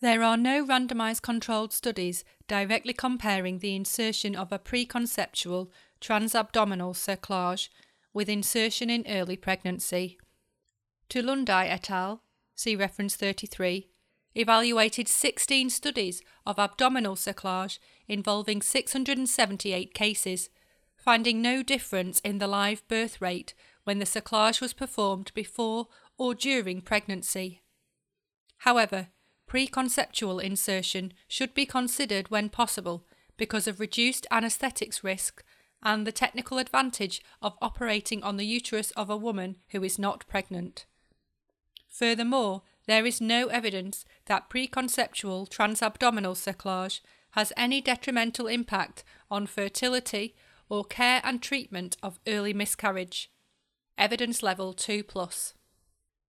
There are no randomised controlled studies directly comparing the insertion of a preconceptual transabdominal cerclage with insertion in early pregnancy. Tulandi et al., see reference 33, evaluated 16 studies of abdominal cerclage involving 678 cases, finding no difference in the live birth rate when the cerclage was performed before or during pregnancy. However, preconceptual insertion should be considered when possible because of reduced anaesthetics risk and the technical advantage of operating on the uterus of a woman who is not pregnant. Furthermore, there is no evidence that preconceptual transabdominal cerclage has any detrimental impact on fertility or care and treatment of early miscarriage. Evidence level 2 plus.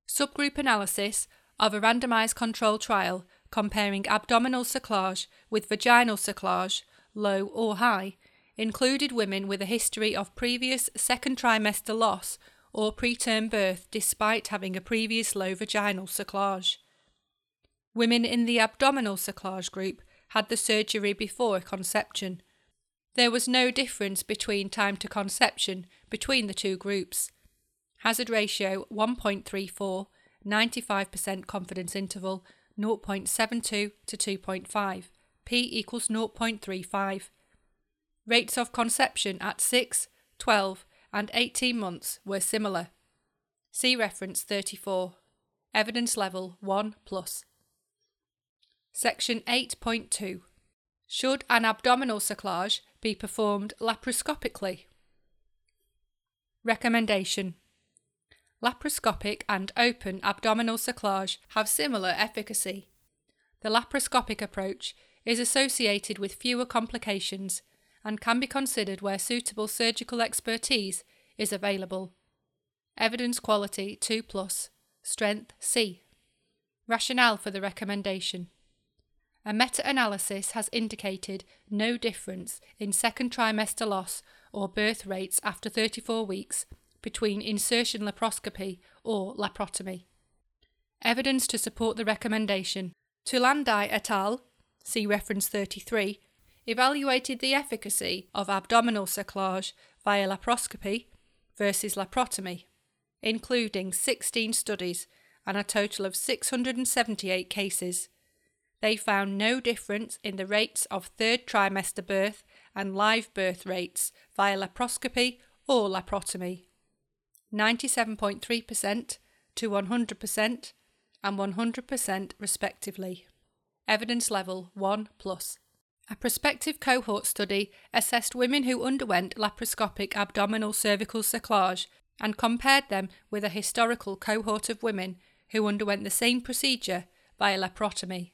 Subgroup analysis of a randomized control trial comparing abdominal cerclage with vaginal cerclage, low or high, included women with a history of previous second trimester loss or preterm birth despite having a previous low vaginal cerclage. Women in the abdominal cerclage group had the surgery before conception. There was no difference between time to conception between the two groups. Hazard ratio 1.34, 95% confidence interval 0.72 to 2.5, p equals 0.35. Rates of conception at 6, 12, and 18 months were similar. See reference 34. Evidence level 1 plus. Section 8.2. Should an abdominal cerclage be performed laparoscopically? Recommendation Laparoscopic and open abdominal cerclage have similar efficacy. The laparoscopic approach is associated with fewer complications and can be considered where suitable surgical expertise is available. Evidence quality 2 plus, strength C. Rationale for the recommendation. A meta analysis has indicated no difference in second trimester loss or birth rates after 34 weeks between insertion laparoscopy or laparotomy. Evidence to support the recommendation. Tulandi et al., see reference 33, evaluated the efficacy of abdominal cerclage via laparoscopy versus laparotomy, including 16 studies and a total of 678 cases. They found no difference in the rates of third trimester birth and live birth rates via laparoscopy or laparotomy. 97.3% to 100% and 100% respectively. Evidence level 1 plus. A prospective cohort study assessed women who underwent laparoscopic abdominal cervical cerclage and compared them with a historical cohort of women who underwent the same procedure via laparotomy.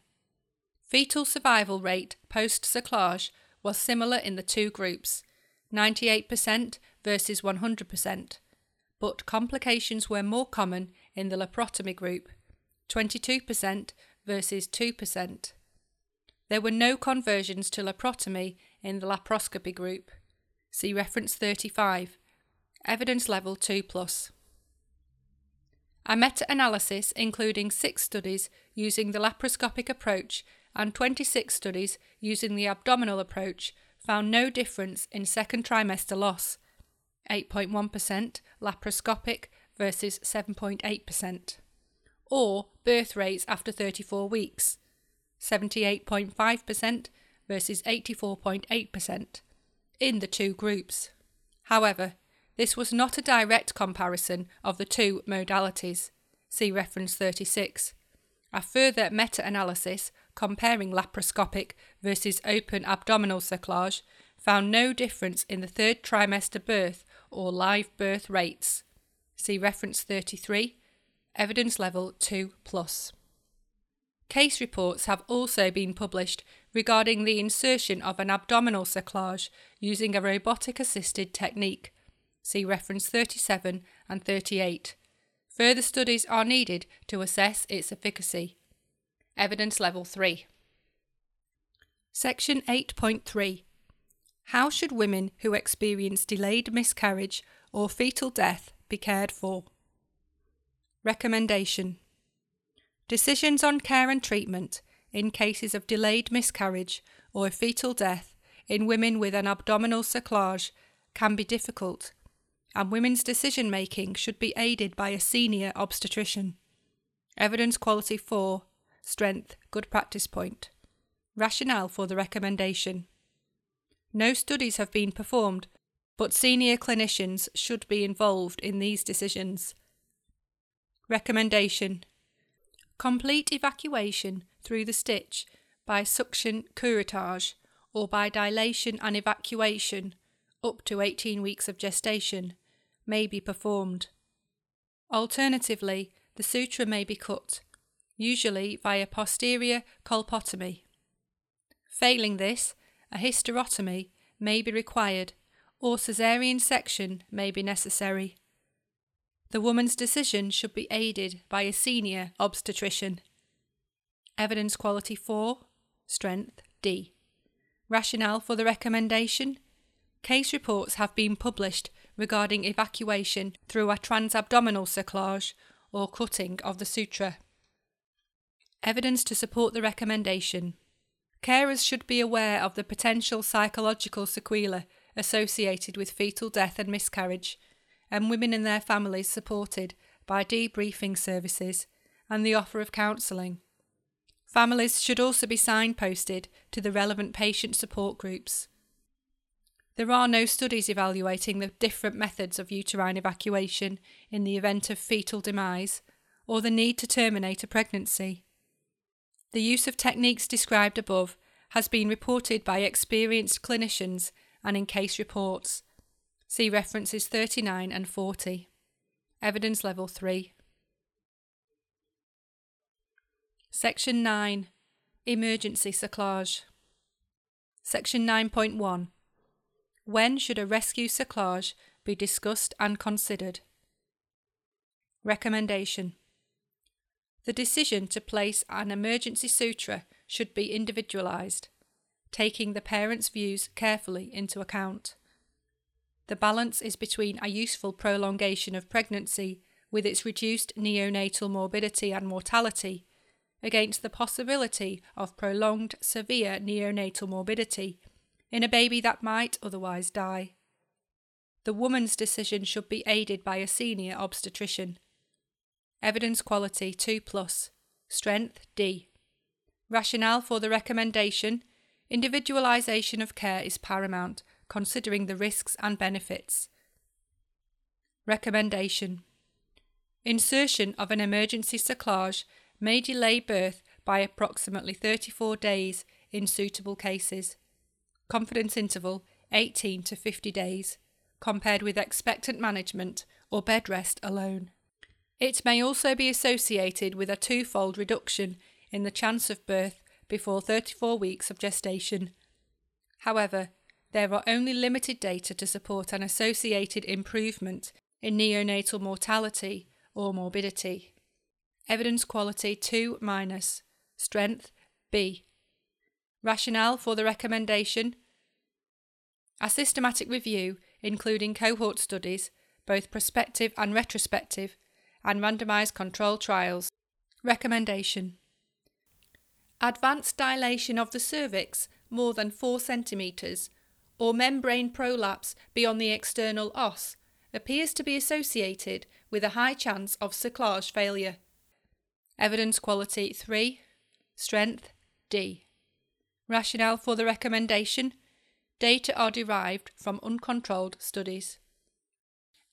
Fetal survival rate post cerclage was similar in the two groups 98% versus 100%, but complications were more common in the laparotomy group 22% versus 2%. There were no conversions to laparotomy in the laparoscopy group. See reference 35. Evidence level 2 plus. A meta analysis including six studies using the laparoscopic approach and 26 studies using the abdominal approach found no difference in second trimester loss 8.1% laparoscopic versus 7.8%, or birth rates after 34 weeks 78.5% versus 84.8% in the two groups. However, this was not a direct comparison of the two modalities. See reference 36. A further meta analysis comparing laparoscopic versus open abdominal cerclage found no difference in the third trimester birth or live birth rates. See reference 33, evidence level 2 plus. Case reports have also been published regarding the insertion of an abdominal cerclage using a robotic assisted technique. See reference 37 and 38. Further studies are needed to assess its efficacy. Evidence Level 3. Section 8.3 How should women who experience delayed miscarriage or fetal death be cared for? Recommendation Decisions on care and treatment in cases of delayed miscarriage or fetal death in women with an abdominal cerclage can be difficult, and women's decision making should be aided by a senior obstetrician. Evidence Quality 4 Strength, good practice point. Rationale for the recommendation. No studies have been performed, but senior clinicians should be involved in these decisions. Recommendation Complete evacuation through the stitch by suction curettage or by dilation and evacuation up to 18 weeks of gestation may be performed. Alternatively, the suture may be cut usually via posterior colpotomy. Failing this, a hysterotomy may be required or caesarean section may be necessary. The woman's decision should be aided by a senior obstetrician. Evidence quality 4, strength D. Rationale for the recommendation Case reports have been published regarding evacuation through a transabdominal cerclage or cutting of the suture. Evidence to support the recommendation. Carers should be aware of the potential psychological sequelae associated with fetal death and miscarriage, and women and their families supported by debriefing services and the offer of counselling. Families should also be signposted to the relevant patient support groups. There are no studies evaluating the different methods of uterine evacuation in the event of fetal demise or the need to terminate a pregnancy. The use of techniques described above has been reported by experienced clinicians and in case reports. See references 39 and 40. Evidence Level 3. Section 9 Emergency Cerclage. Section 9.1 When should a rescue cerclage be discussed and considered? Recommendation The decision to place an emergency suture should be individualised, taking the parent's views carefully into account. The balance is between a useful prolongation of pregnancy with its reduced neonatal morbidity and mortality against the possibility of prolonged severe neonatal morbidity in a baby that might otherwise die. The woman's decision should be aided by a senior obstetrician. Evidence quality 2 plus. Strength D. Rationale for the recommendation individualisation of care is paramount, considering the risks and benefits. Recommendation Insertion of an emergency cerclage may delay birth by approximately 34 days in suitable cases. Confidence interval 18 to 50 days, compared with expectant management or bed rest alone. It may also be associated with a twofold reduction in the chance of birth before 34 weeks of gestation. However, there are only limited data to support an associated improvement in neonatal mortality or morbidity. Evidence quality 2 minus. Strength B. Rationale for the recommendation A systematic review, including cohort studies, both prospective and retrospective, and randomised control trials. Recommendation Advanced dilation of the cervix more than 4 centimetres or membrane prolapse beyond the external os appears to be associated with a high chance of cerclage failure. Evidence quality 3. Strength D. Rationale for the recommendation Data are derived from uncontrolled studies.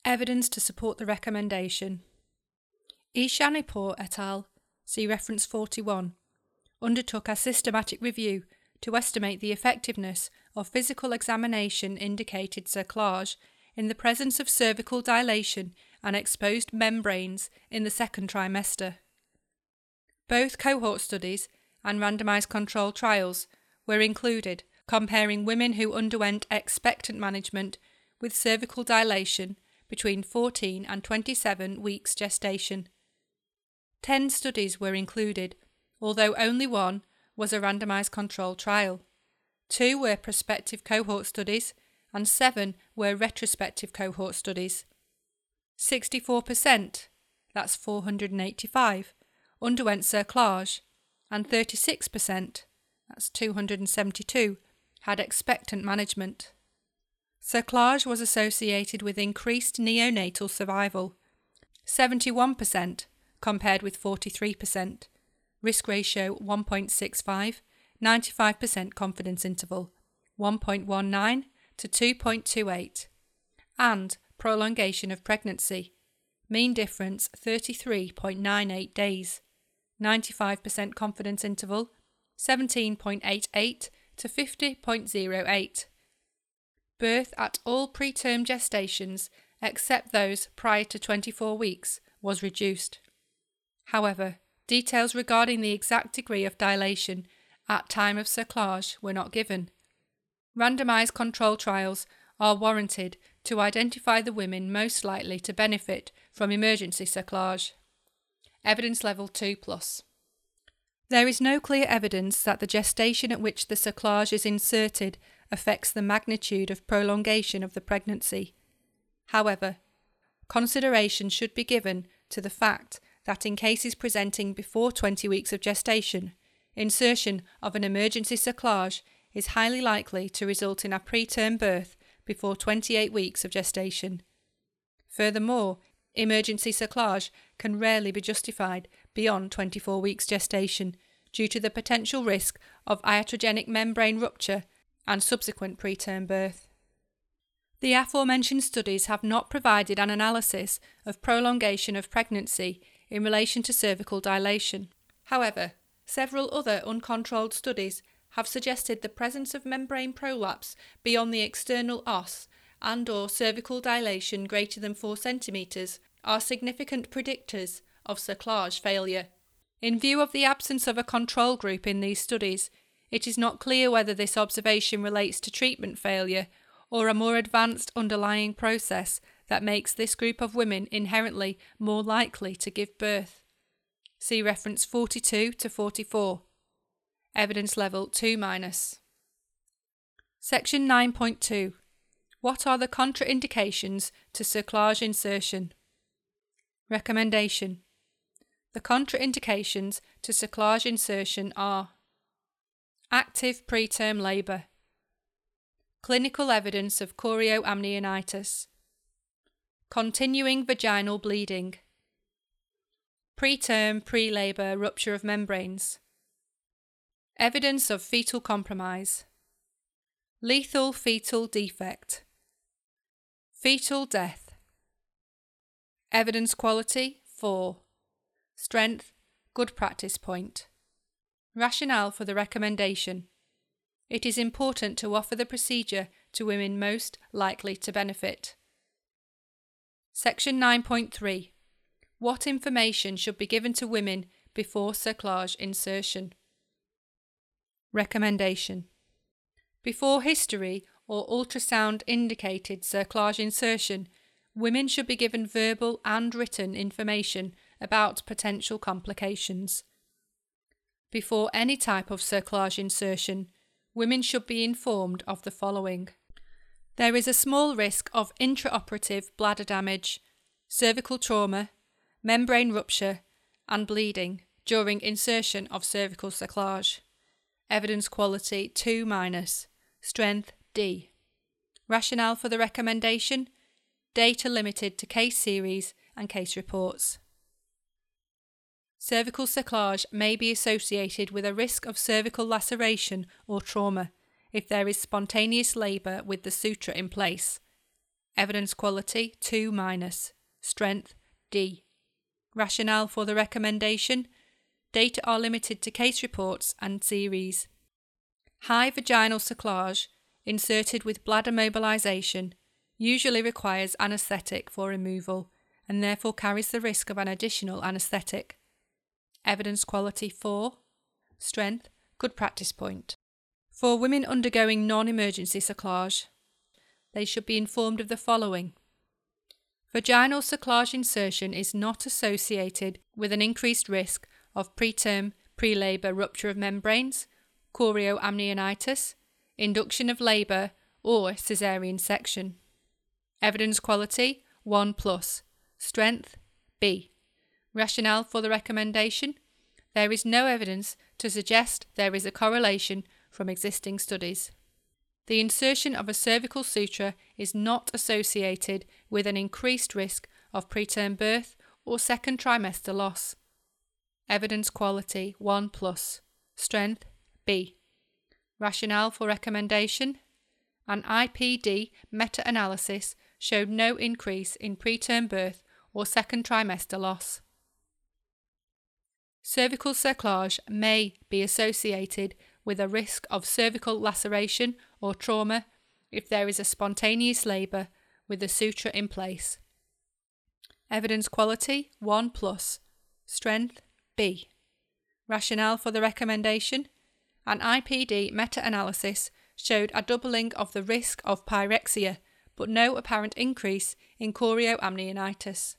Evidence to support the recommendation. Ehsanipoor et al. See reference 41 undertook a systematic review to estimate the effectiveness of physical examination indicated cerclage in the presence of cervical dilation and exposed membranes in the second trimester. Both cohort studies and randomized control trials were included, comparing women who underwent expectant management with cervical dilation between 14 and 27 weeks gestation. Ten studies were included, although only one was a randomized control trial. Two were prospective cohort studies, and seven were retrospective cohort studies. 64%, that's 485, underwent cerclage, and 36%, that's 272, had expectant management. Cerclage was associated with increased neonatal survival, 71% compared with 43%, risk ratio 1.65, 95% confidence interval 1.19 to 2.28, and prolongation of pregnancy, mean difference 33.98 days. 95% confidence interval 17.88 to 50.08. Birth at all preterm gestations, except those prior to 24 weeks, was reduced. However, details regarding the exact degree of dilation at time of cerclage were not given. Randomized control trials are warranted to identify the women most likely to benefit from emergency cerclage. Evidence level 2 plus. There is no clear evidence that the gestation at which the cerclage is inserted affects the magnitude of prolongation of the pregnancy. However, consideration should be given to the fact that in cases presenting before 20 weeks of gestation, insertion of an emergency cerclage is highly likely to result in a preterm birth before 28 weeks of gestation. Furthermore, emergency cerclage can rarely be justified beyond 24 weeks gestation due to the potential risk of iatrogenic membrane rupture and subsequent preterm birth. The aforementioned studies have not provided an analysis of prolongation of pregnancy in relation to cervical dilation. However, several other uncontrolled studies have suggested the presence of membrane prolapse beyond the external os and or cervical dilation greater than 4 cm are significant predictors of cerclage failure. In view of the absence of a control group in these studies, it is not clear whether this observation relates to treatment failure or a more advanced underlying process that makes this group of women inherently more likely to give birth. See reference 42 to 44. Evidence level 2 minus. Section 9.2. What are the contraindications to cerclage insertion? Recommendation. The contraindications to cerclage insertion are active preterm labour, clinical evidence of chorioamnionitis, continuing vaginal bleeding, preterm pre-labour rupture of membranes, evidence of fetal compromise, lethal fetal defect, fetal death, evidence quality 4, strength good practice point, rationale for the recommendation. It is important to offer the procedure to women most likely to benefit. Section 9.3 What information should be given to women before cerclage insertion? Recommendation Before history or ultrasound indicated cerclage insertion, women should be given verbal and written information about potential complications. Before any type of cerclage insertion, women should be informed of the following. There is a small risk of intraoperative bladder damage, cervical trauma, membrane rupture, and bleeding during insertion of cervical cerclage. Evidence quality 2 minus, strength D. Rationale for the recommendation data limited to case series and case reports. Cervical cerclage may be associated with a risk of cervical laceration or trauma if there is spontaneous labour with the suture in place. Evidence quality 2 minus, strength D. Rationale for the recommendation data are limited to case reports and series. High vaginal cerclage inserted with bladder mobilisation usually requires anaesthetic for removal and therefore carries the risk of an additional anaesthetic. Evidence quality 4. Strength, good practice point. For women undergoing non emergency cerclage, they should be informed of the following. Vaginal cerclage insertion is not associated with an increased risk of preterm pre labour rupture of membranes, chorioamnionitis, induction of labour, or caesarean section. Evidence quality 1 plus. Strength B. Rationale for the recommendation there is no evidence to suggest there is a correlation from existing studies. The insertion of a cervical suture is not associated with an increased risk of preterm birth or second trimester loss. Evidence quality 1 plus. Strength B. Rationale for recommendation An IPD meta analysis showed no increase in preterm birth or second trimester loss. Cervical cerclage may be associated with a risk of cervical laceration or trauma if there is a spontaneous labour with the suture in place. Evidence quality 1 plus. Strength B. Rationale for the recommendation An IPD meta analysis showed a doubling of the risk of pyrexia, but no apparent increase in chorioamnionitis.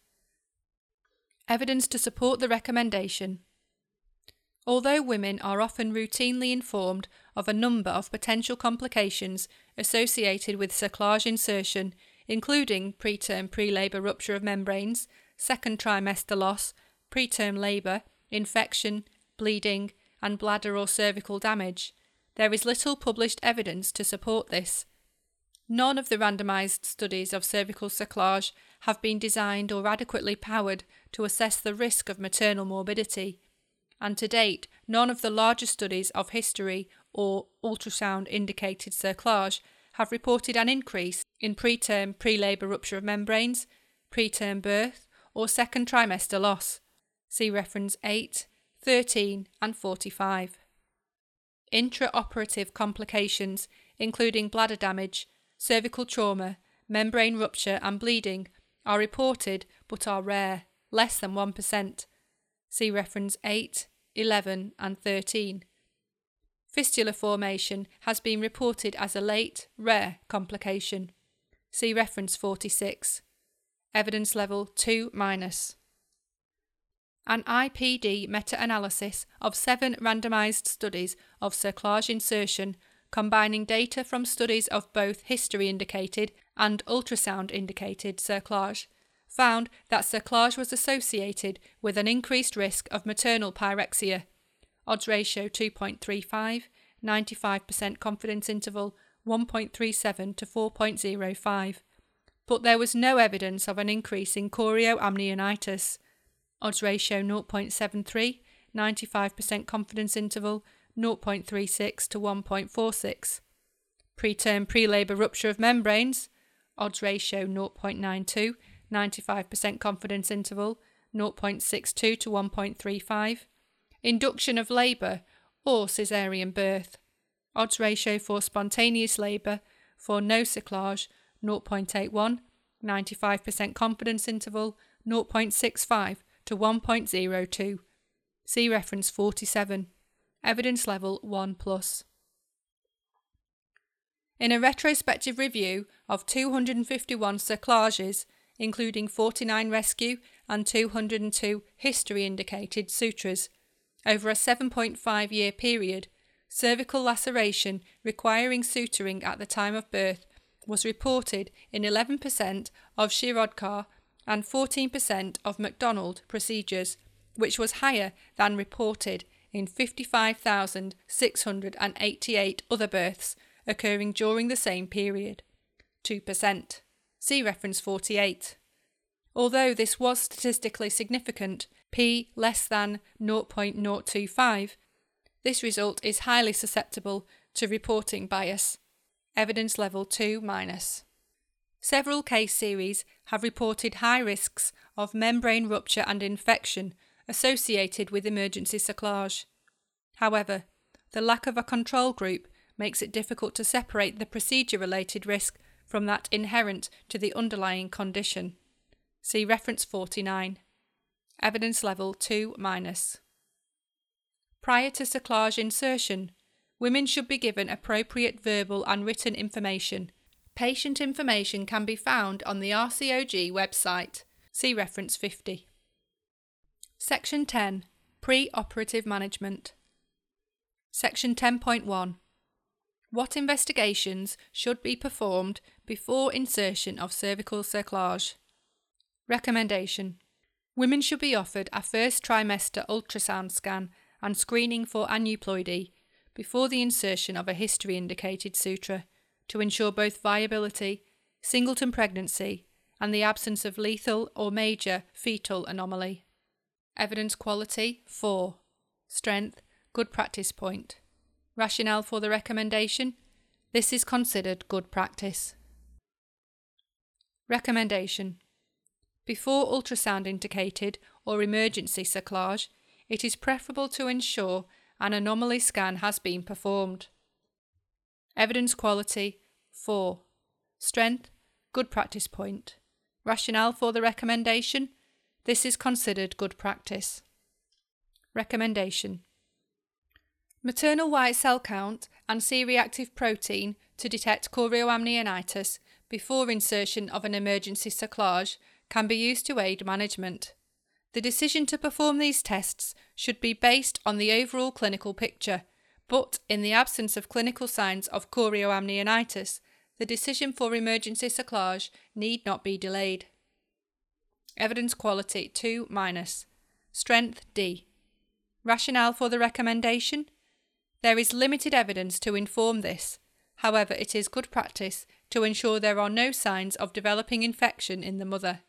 Evidence to support the recommendation Although women are often routinely informed of a number of potential complications associated with cerclage insertion, including preterm pre-labour rupture of membranes, second trimester loss, preterm labour, infection, bleeding, and bladder or cervical damage, there is little published evidence to support this. None of the randomised studies of cervical cerclage have been designed or adequately powered to assess the risk of maternal morbidity, and to date, none of the larger studies of history or ultrasound indicated cerclage have reported an increase in preterm pre labour rupture of membranes, preterm birth, or second trimester loss. See reference 8, 13, and 45. Intraoperative complications, including bladder damage, cervical trauma, membrane rupture, and bleeding, are reported but are rare, less than 1%. See reference 8, 11, and 13. Fistula formation has been reported as a late, rare complication. See reference 46. Evidence level 2 minus. An IPD meta analysis of seven randomised studies of cerclage insertion, combining data from studies of both history indicated and ultrasound indicated cerclage, found that cerclage was associated with an increased risk of maternal pyrexia. Odds ratio 2.35, 95% confidence interval 1.37 to 4.05. But there was no evidence of an increase in chorioamnionitis. Odds ratio 0.73, 95% confidence interval 0.36 to 1.46. Preterm pre-labour rupture of membranes, odds ratio 0.92, 95% confidence interval 0.62 to 1.35. Induction of labour or caesarean birth. Odds ratio for spontaneous labour for no cerclage 0.81, 95% confidence interval 0.65 to 1.02. See reference 47. Evidence level 1 plus. In a retrospective review of 251 cerclages, including 49 rescue and 202 history indicated sutures, over a 7.5 year period, cervical laceration requiring suturing at the time of birth was reported in 11% of Shirodkar and 14% of McDonald procedures, which was higher than reported in 55,688 other births occurring during the same period. 2%. See reference 48. Although this was statistically significant, p less than 0.025, this result is highly susceptible to reporting bias. Evidence level 2 minus. Several case series have reported high risks of membrane rupture and infection associated with emergency cerclage. However, the lack of a control group makes it difficult to separate the procedure related risk from that inherent to the underlying condition. See reference 49. Evidence level 2 minus. Prior to cerclage insertion, women should be given appropriate verbal and written information. Patient information can be found on the RCOG website. See reference 50. Section 10 Pre operative management. Section 10.1 What investigations should be performed before insertion of cervical cerclage? Recommendation Women should be offered a first trimester ultrasound scan and screening for aneuploidy before the insertion of a history indicated suture to ensure both viability, singleton pregnancy, and the absence of lethal or major fetal anomaly. Evidence quality 4. Strength good practice point. Rationale for the recommendation this is considered good practice. Recommendation before ultrasound indicated or emergency cerclage, it is preferable to ensure an anomaly scan has been performed. Evidence quality 4. Strength good practice point. Rationale for the recommendation this is considered good practice. Recommendation Maternal white cell count and C reactive protein to detect chorioamnionitis before insertion of an emergency cerclage can be used to aid management. The decision to perform these tests should be based on the overall clinical picture, but in the absence of clinical signs of chorioamnionitis, the decision for emergency cerclage need not be delayed. Evidence quality 2 minus. Strength D. Rationale for the recommendation? There is limited evidence to inform this. However, it is good practice to ensure there are no signs of developing infection in the mother.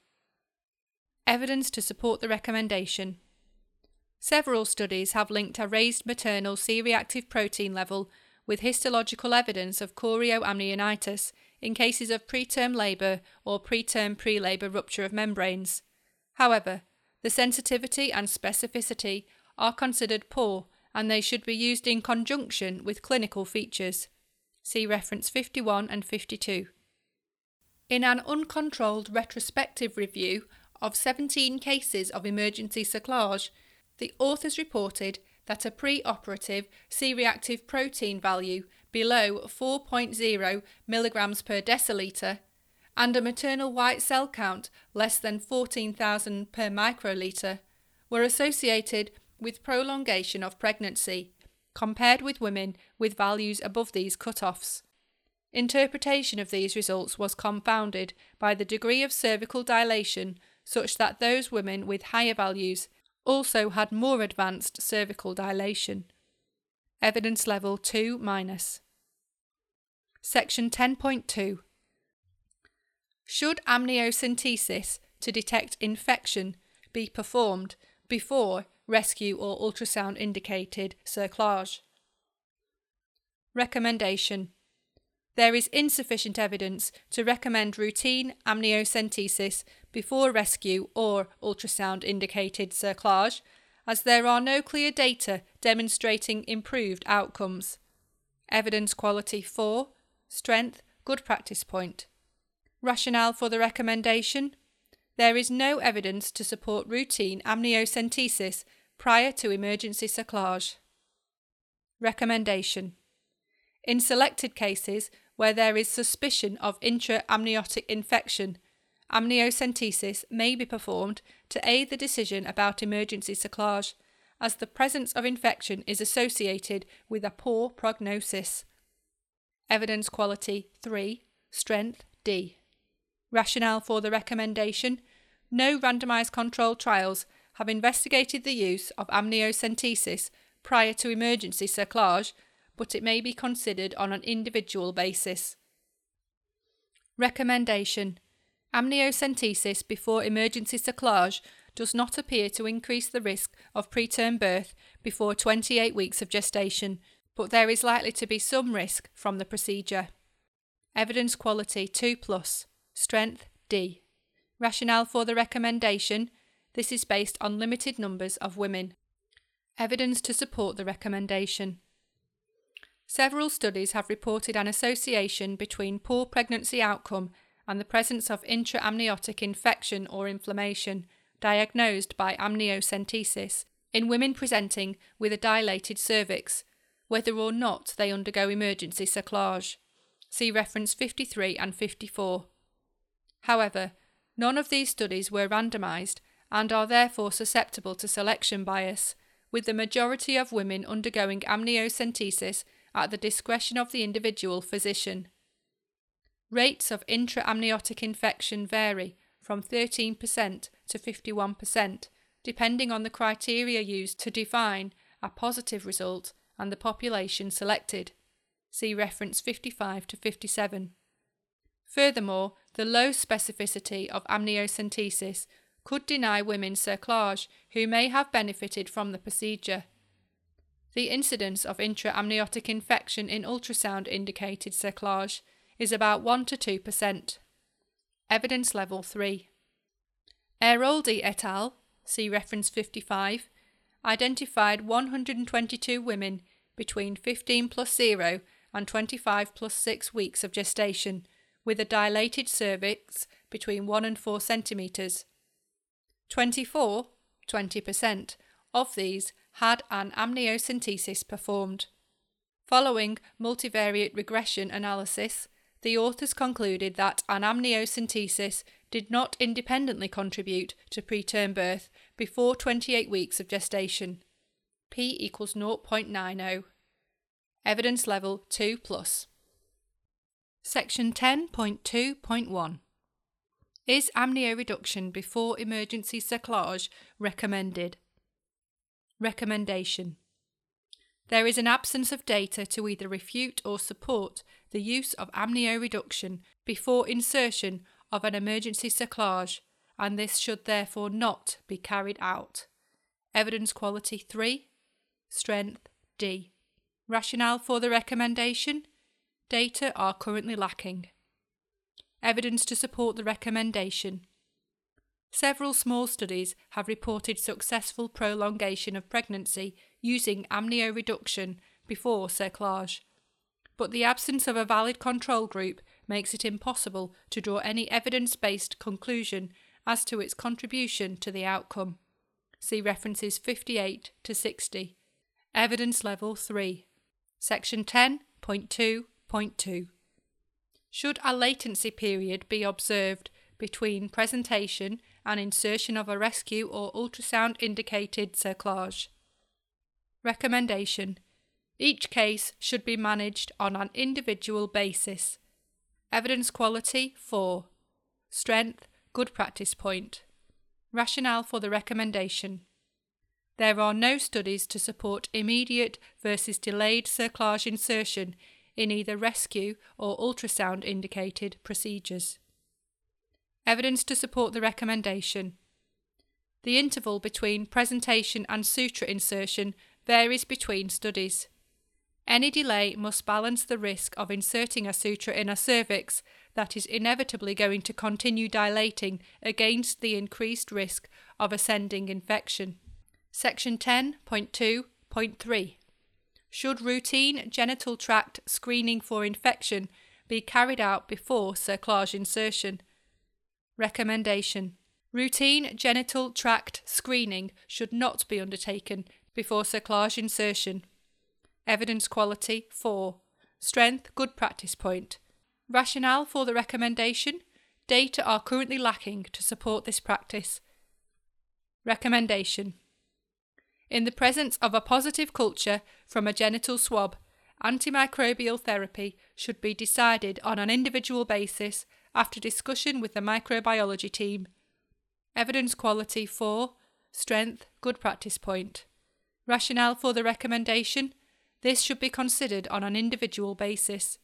Evidence to support the recommendation. Several studies have linked a raised maternal C reactive protein level with histological evidence of chorioamnionitis in cases of preterm labour or preterm pre-labour rupture of membranes. However, the sensitivity and specificity are considered poor and they should be used in conjunction with clinical features. See reference 51 and 52. In an uncontrolled retrospective review of 17 cases of emergency cerclage, the authors reported that a pre-operative C-reactive protein value below 4.0 milligrams per deciliter and a maternal white cell count less than 14,000 per microliter were associated with prolongation of pregnancy compared with women with values above these cut-offs. Interpretation of these results was confounded by the degree of cervical dilation such that those women with higher values also had more advanced cervical dilation. Evidence level 2 minus. Section 10.2 Should amniocentesis to detect infection be performed before rescue or ultrasound indicated cerclage? Recommendation There is insufficient evidence to recommend routine amniocentesis before rescue or ultrasound indicated cerclage, as there are no clear data demonstrating improved outcomes. Evidence quality 4, strength, good practice point. Rationale for the recommendation there is no evidence to support routine amniocentesis prior to emergency cerclage. Recommendation In selected cases where there is suspicion of intra-amniotic infection, amniocentesis may be performed to aid the decision about emergency cerclage, as the presence of infection is associated with a poor prognosis. Evidence quality 3, strength D. Rationale for the recommendation no randomised controlled trials have investigated the use of amniocentesis prior to emergency cerclage, but it may be considered on an individual basis. Recommendation Amniocentesis before emergency cerclage does not appear to increase the risk of preterm birth before 28 weeks of gestation, but there is likely to be some risk from the procedure. Evidence quality 2 plus, strength D. Rationale for the recommendation this is based on limited numbers of women. Evidence to support the recommendation. Several studies have reported an association between poor pregnancy outcome and the presence of intraamniotic infection or inflammation diagnosed by amniocentesis in women presenting with a dilated cervix, whether or not they undergo emergency cerclage. See reference 53 and 54. However, none of these studies were randomised and are therefore susceptible to selection bias, with the majority of women undergoing amniocentesis at the discretion of the individual physician. Rates of intraamniotic infection vary from 13% to 51%, depending on the criteria used to define a positive result and the population selected. See reference 55 to 57. Furthermore, the low specificity of amniocentesis could deny women cerclage who may have benefited from the procedure. The incidence of intraamniotic infection in ultrasound indicated cerclage is about 1 to 2%. Evidence level 3. Airoldi et al., see reference 55, identified 122 women between 15 plus 0 and 25 plus 6 weeks of gestation with a dilated cervix between 1 and 4 centimetres 24, 20%, of these had an amniocentesis performed. Following multivariate regression analysis, the authors concluded that an amniocentesis did not independently contribute to preterm birth before 28 weeks of gestation. P equals 0.90. Evidence level 2 plus. Section 10.2.1 is amnioreduction before emergency cerclage recommended? Recommendation There is an absence of data to either refute or support the use of amnioreduction before insertion of an emergency cerclage, and this should therefore not be carried out. Evidence quality 3, strength D. Rationale for the recommendation Data are currently lacking. Evidence to support the recommendation. Several small studies have reported successful prolongation of pregnancy using amnioreduction before cerclage, but the absence of a valid control group makes it impossible to draw any evidence based conclusion as to its contribution to the outcome. See references 58 to 60. Evidence Level 3. Section 10.2.2. Should a latency period be observed between presentation and insertion of a rescue or ultrasound indicated cerclage? Recommendation Each case should be managed on an individual basis. Evidence quality 4. Strength Good practice point. Rationale for the recommendation. There are no studies to support immediate versus delayed cerclage insertion in either rescue or ultrasound indicated procedures. Evidence to support the recommendation. The interval between presentation and suture insertion varies between studies. Any delay must balance the risk of inserting a suture in a cervix that is inevitably going to continue dilating against the increased risk of ascending infection. Section 10.2.3 Should routine genital tract screening for infection be carried out before cerclage insertion? Recommendation Routine genital tract screening should not be undertaken before cerclage insertion. Evidence quality 4. Strength good practice point. Rationale for the recommendation Data are currently lacking to support this practice. Recommendation In the presence of a positive culture from a genital swab, antimicrobial therapy should be decided on an individual basis after discussion with the microbiology team. Evidence quality 4. Strength good practice point. Rationale for the recommendation this should be considered on an individual basis.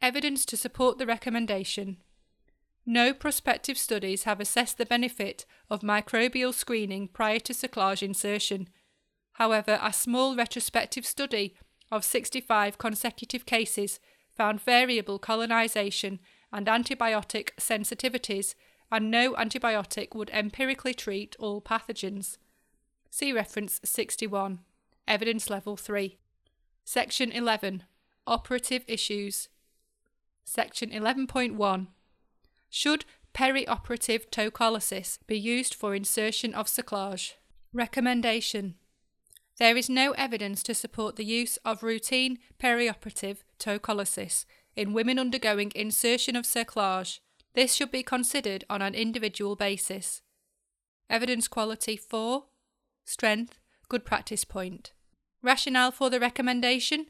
Evidence to support the recommendation. No prospective studies have assessed the benefit of microbial screening prior to cerclage insertion. However, a small retrospective study of 65 consecutive cases found variable colonisation and antibiotic sensitivities, and no antibiotic would empirically treat all pathogens. See reference 61, Evidence Level 3. Section 11 Operative Issues. Section 11.1 Should perioperative tocolysis be used for insertion of cerclage? Recommendation There is no evidence to support the use of routine perioperative tocolysis in women undergoing insertion of cerclage. This should be considered on an individual basis. Evidence quality 4 Strength Good practice point. Rationale for the recommendation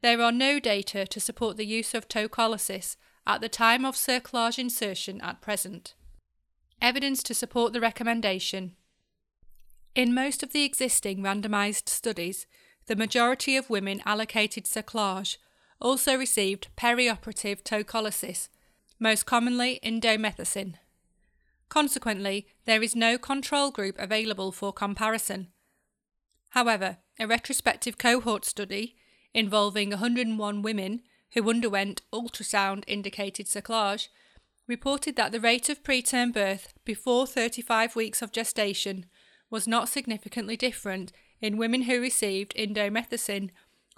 there are no data to support the use of tocolysis at the time of cerclage insertion at present. Evidence to support the recommendation. In most of the existing randomised studies, the majority of women allocated cerclage also received perioperative tocolysis, most commonly indomethacin. Consequently, there is no control group available for comparison. However, a retrospective cohort study involving 101 women who underwent ultrasound indicated cerclage, reported that the rate of preterm birth before 35 weeks of gestation was not significantly different in women who received indomethacin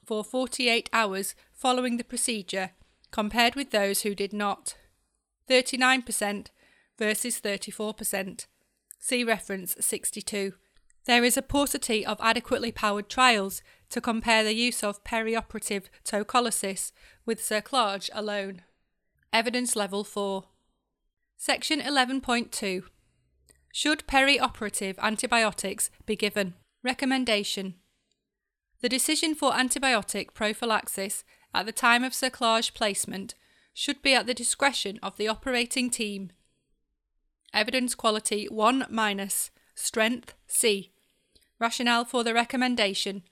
for 48 hours following the procedure compared with those who did not. 39% versus 34%. See reference 62. There is a paucity of adequately powered trials to compare the use of perioperative tocolysis with cerclage alone. Evidence Level 4. Section 11.2. Should perioperative antibiotics be given? Recommendation. The decision for antibiotic prophylaxis at the time of cerclage placement should be at the discretion of the operating team. Evidence quality 1 minus, strength C. Rationale for the recommendation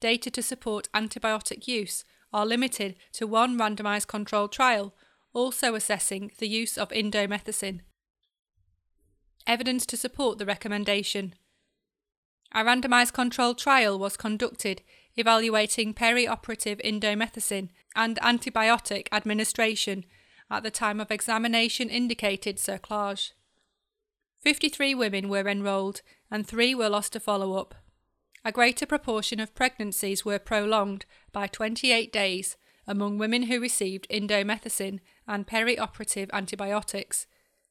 data to support antibiotic use are limited to one randomised controlled trial, also assessing the use of indomethacin. Evidence to support the recommendation. A randomised controlled trial was conducted evaluating perioperative indomethacin and antibiotic administration at the time of examination indicated cerclage. 53 women were enrolled and 3 were lost to follow up. A greater proportion of pregnancies were prolonged by 28 days among women who received indomethacin and perioperative antibiotics.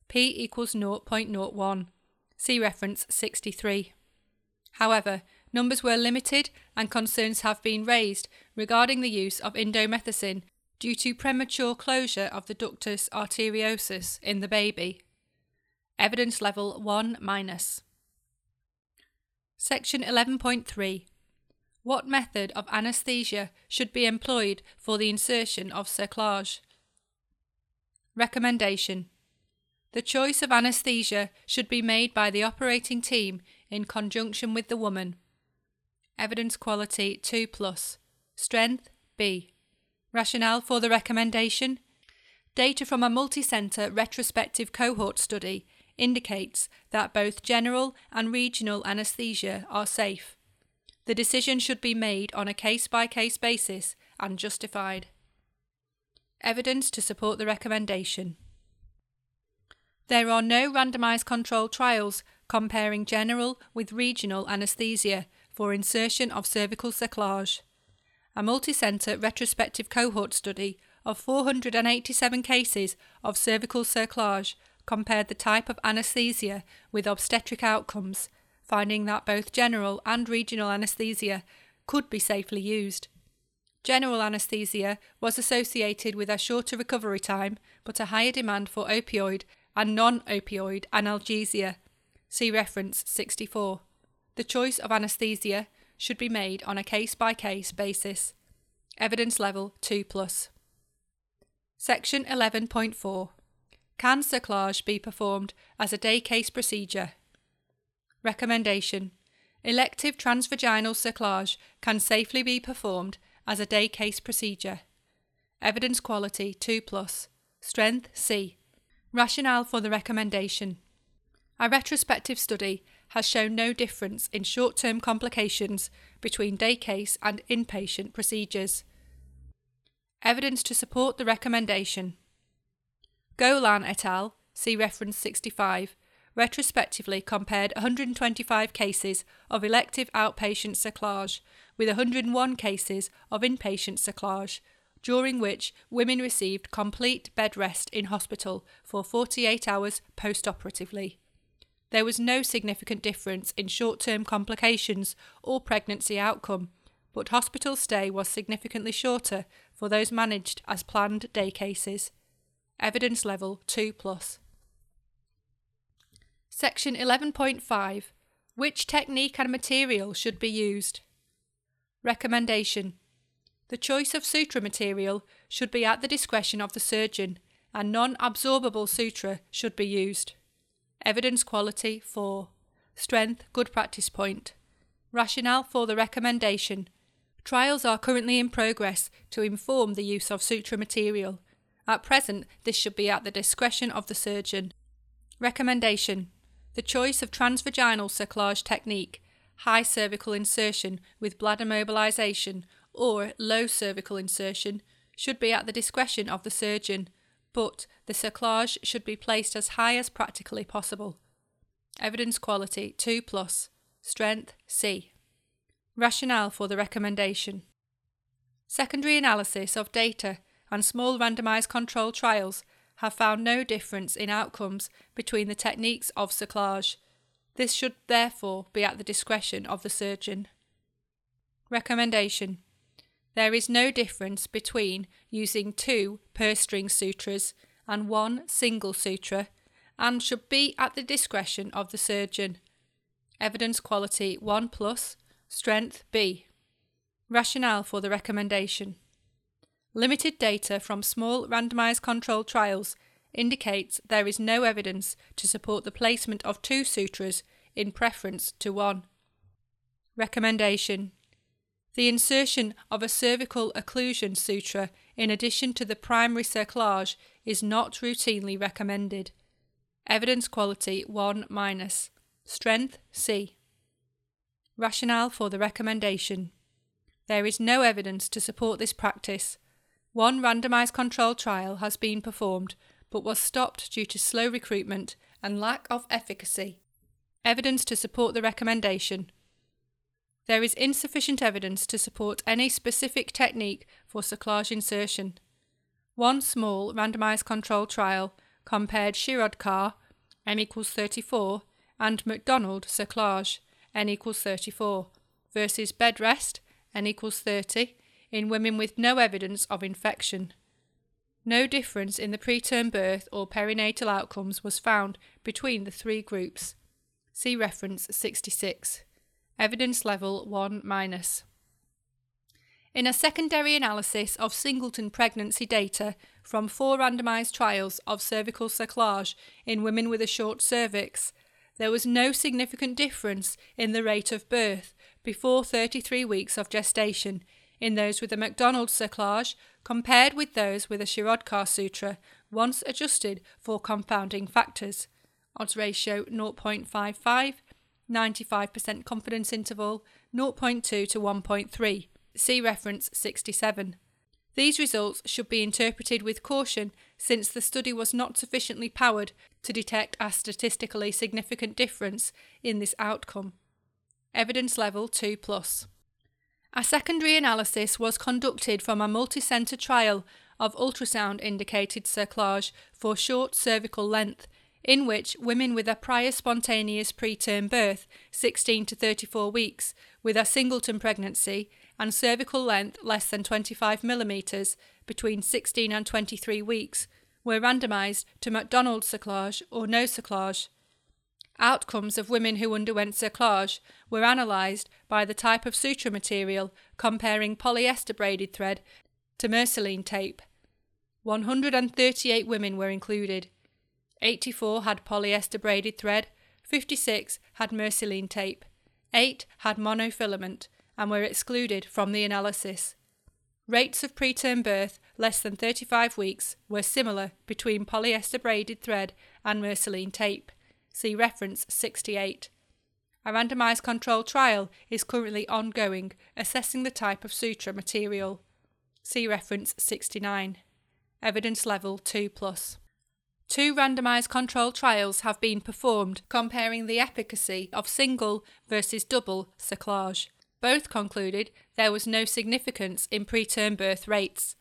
P equals 0.01. See reference 63. However, numbers were limited and concerns have been raised regarding the use of indomethacin due to premature closure of the ductus arteriosus in the baby. Evidence level 1 minus. Section 11.3 What method of anaesthesia should be employed for the insertion of cerclage? Recommendation The choice of anaesthesia should be made by the operating team in conjunction with the woman. Evidence quality 2 plus. Strength B. Rationale for the recommendation Data from a multi centre retrospective cohort study indicates that both general and regional anaesthesia are safe. The decision should be made on a case by case basis and justified. Evidence to support the recommendation. There are no randomised controlled trials comparing general with regional anaesthesia for insertion of cervical cerclage. A multi-centre retrospective cohort study of 487 cases of cervical cerclage compared the type of anaesthesia with obstetric outcomes, finding that both general and regional anaesthesia could be safely used. General anaesthesia was associated with a shorter recovery time but a higher demand for opioid and non opioid analgesia See reference 64. The choice of anaesthesia should be made on a case by case basis. Evidence level 2 plus. Section 11.4. Can cerclage be performed as a day case procedure? Recommendation. Elective transvaginal cerclage can safely be performed as a day case procedure. Evidence quality 2 plus. Strength C. Rationale for the recommendation. A retrospective study has shown no difference in short term complications between day case and inpatient procedures. Evidence to support the recommendation. Golan et al., see reference 65, retrospectively compared 125 cases of elective outpatient cerclage with 101 cases of inpatient cerclage, during which women received complete bed rest in hospital for 48 hours post operatively. There was no significant difference in short term complications or pregnancy outcome, but hospital stay was significantly shorter for those managed as planned day cases. Evidence level 2 plus. Section 11.5 Which technique and material should be used? Recommendation The choice of suture material should be at the discretion of the surgeon, and non absorbable suture should be used. Evidence quality 4. Strength good practice point. Rationale for the recommendation. Trials are currently in progress to inform the use of suture material. At present, this should be at the discretion of the surgeon. Recommendation. The choice of transvaginal cerclage technique, high cervical insertion with bladder mobilisation, or low cervical insertion, should be at the discretion of the surgeon but the cerclage should be placed as high as practically possible. Evidence quality 2 plus. Strength C. Rationale for the recommendation. Secondary analysis of data and small randomised controlled trials have found no difference in outcomes between the techniques of cerclage. This should therefore be at the discretion of the surgeon. Recommendation there is no difference between using two purse string sutures and one single suture and should be at the discretion of the surgeon. Evidence quality 1 plus, strength B. Rationale for the recommendation. Limited data from small randomised controlled trials indicates there is no evidence to support the placement of two sutures in preference to one. Recommendation The insertion of a cervical occlusion suture in addition to the primary cerclage is not routinely recommended. Evidence quality 1 minus. Strength C. Rationale for the recommendation. There is no evidence to support this practice. One randomised controlled trial has been performed but was stopped due to slow recruitment and lack of efficacy. Evidence to support the recommendation. There is insufficient evidence to support any specific technique for cerclage insertion. One small randomised controlled trial compared Shirodkar, n equals 34, and McDonald cerclage, n equals 34, versus bed rest, n equals 30, in women with no evidence of infection. No difference in the preterm birth or perinatal outcomes was found between the three groups. See reference 66. Evidence level 1 minus. In a secondary analysis of singleton pregnancy data from four randomised trials of cervical cerclage in women with a short cervix, there was no significant difference in the rate of birth before 33 weeks of gestation in those with a McDonald cerclage compared with those with a Shirodkar suture once adjusted for confounding factors. Odds ratio 0.55, 95% confidence interval 0.2 to 1.3. See reference 67. These results should be interpreted with caution since the study was not sufficiently powered to detect a statistically significant difference in this outcome. Evidence level 2 plus. A secondary analysis was conducted from a multi-centre trial of ultrasound indicated cerclage for short cervical length, in which women with a prior spontaneous preterm birth, 16 to 34 weeks, with a singleton pregnancy, and cervical length less than 25 millimetres between 16 and 23 weeks, were randomised to McDonald cerclage or no cerclage. Outcomes of women who underwent cerclage were analysed by the type of suture material comparing polyester braided thread to Mersilene tape. 138 women were included. 84 had polyester braided thread, 56 had Mersilene tape, 8 had monofilament and were excluded from the analysis. Rates of preterm birth less than 35 weeks were similar between polyester braided thread and Mersilene tape. See reference 68. A randomised controlled trial is currently ongoing, assessing the type of suture material. See reference 69. Evidence level 2 plus. Two randomised controlled trials have been performed comparing the efficacy of single versus double cerclage. Both concluded there was no significance in preterm birth rates.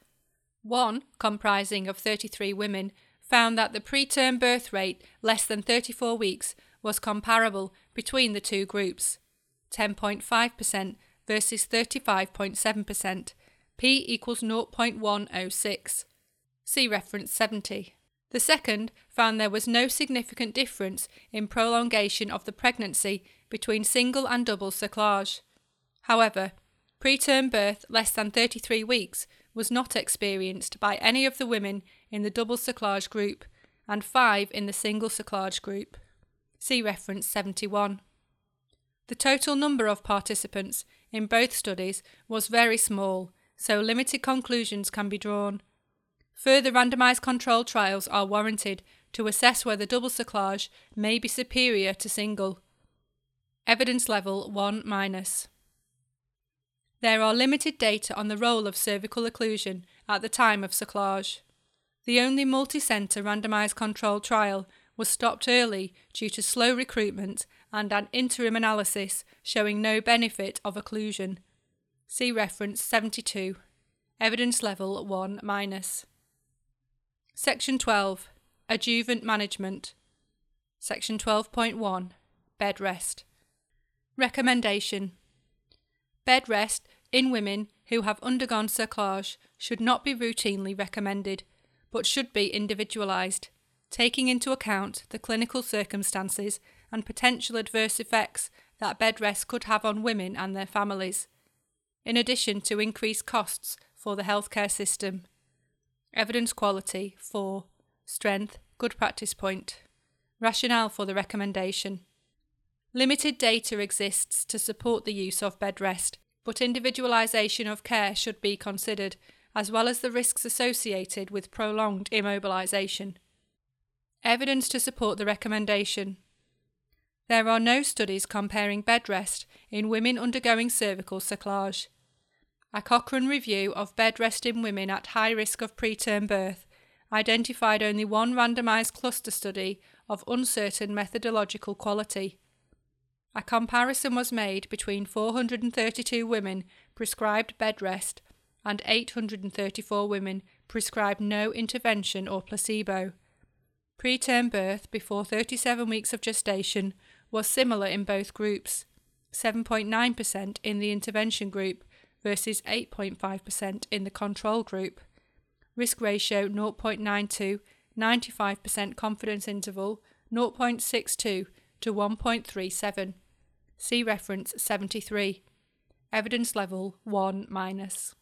One, comprising of 33 women, found that the preterm birth rate less than 34 weeks was comparable between the two groups 10.5% versus 35.7%, p equals 0.106. See reference 70. The second found there was no significant difference in prolongation of the pregnancy between single and double cerclage. However, preterm birth less than 33 weeks was not experienced by any of the women in the double cerclage group and five in the single cerclage group. See reference 71. The total number of participants in both studies was very small, so limited conclusions can be drawn. Further randomised controlled trials are warranted to assess whether double cerclage may be superior to single. Evidence level 1 minus. There are limited data on the role of cervical occlusion at the time of cerclage. The only multi-centre randomised controlled trial was stopped early due to slow recruitment and an interim analysis showing no benefit of occlusion. See reference 72. Evidence level 1 minus. Section 12. Adjuvant management. Section 12.1. Bed rest. Recommendation. Bed rest in women who have undergone cerclage should not be routinely recommended, but should be individualised, taking into account the clinical circumstances and potential adverse effects that bed rest could have on women and their families, in addition to increased costs for the healthcare system. Evidence quality 4. Strength, good practice point. Rationale for the recommendation. Limited data exists to support the use of bed rest, but individualisation of care should be considered, as well as the risks associated with prolonged immobilisation. Evidence to support the recommendation. There are no studies comparing bed rest in women undergoing cervical cerclage. A Cochrane review of bed rest in women at high risk of preterm birth identified only one randomised cluster study of uncertain methodological quality. A comparison was made between 432 women prescribed bed rest and 834 women prescribed no intervention or placebo. Preterm birth before 37 weeks of gestation was similar in both groups 7.9% in the intervention group versus 8.5% in the control group. Risk ratio 0.92, 95% confidence interval 0.62 to 1.37. See reference 73. Evidence level 1 minus.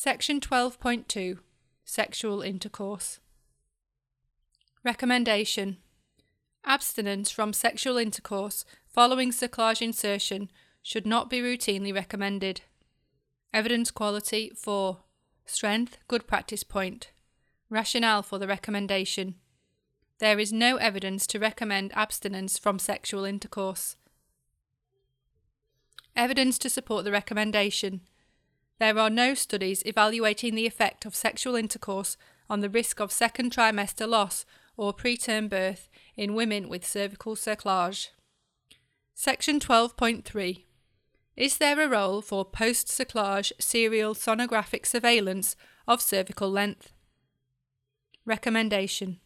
Section 12.2 Sexual intercourse. Recommendation Abstinence from sexual intercourse following cerclage insertion should not be routinely recommended. Evidence quality 4. Strength, good practice point. Rationale for the recommendation. There is no evidence to recommend abstinence from sexual intercourse. Evidence to support the recommendation. There are no studies evaluating the effect of sexual intercourse on the risk of second trimester loss or preterm birth in women with cervical cerclage. Section 12.3 Is there a role for post cerclage serial sonographic surveillance of cervical length? Recommendation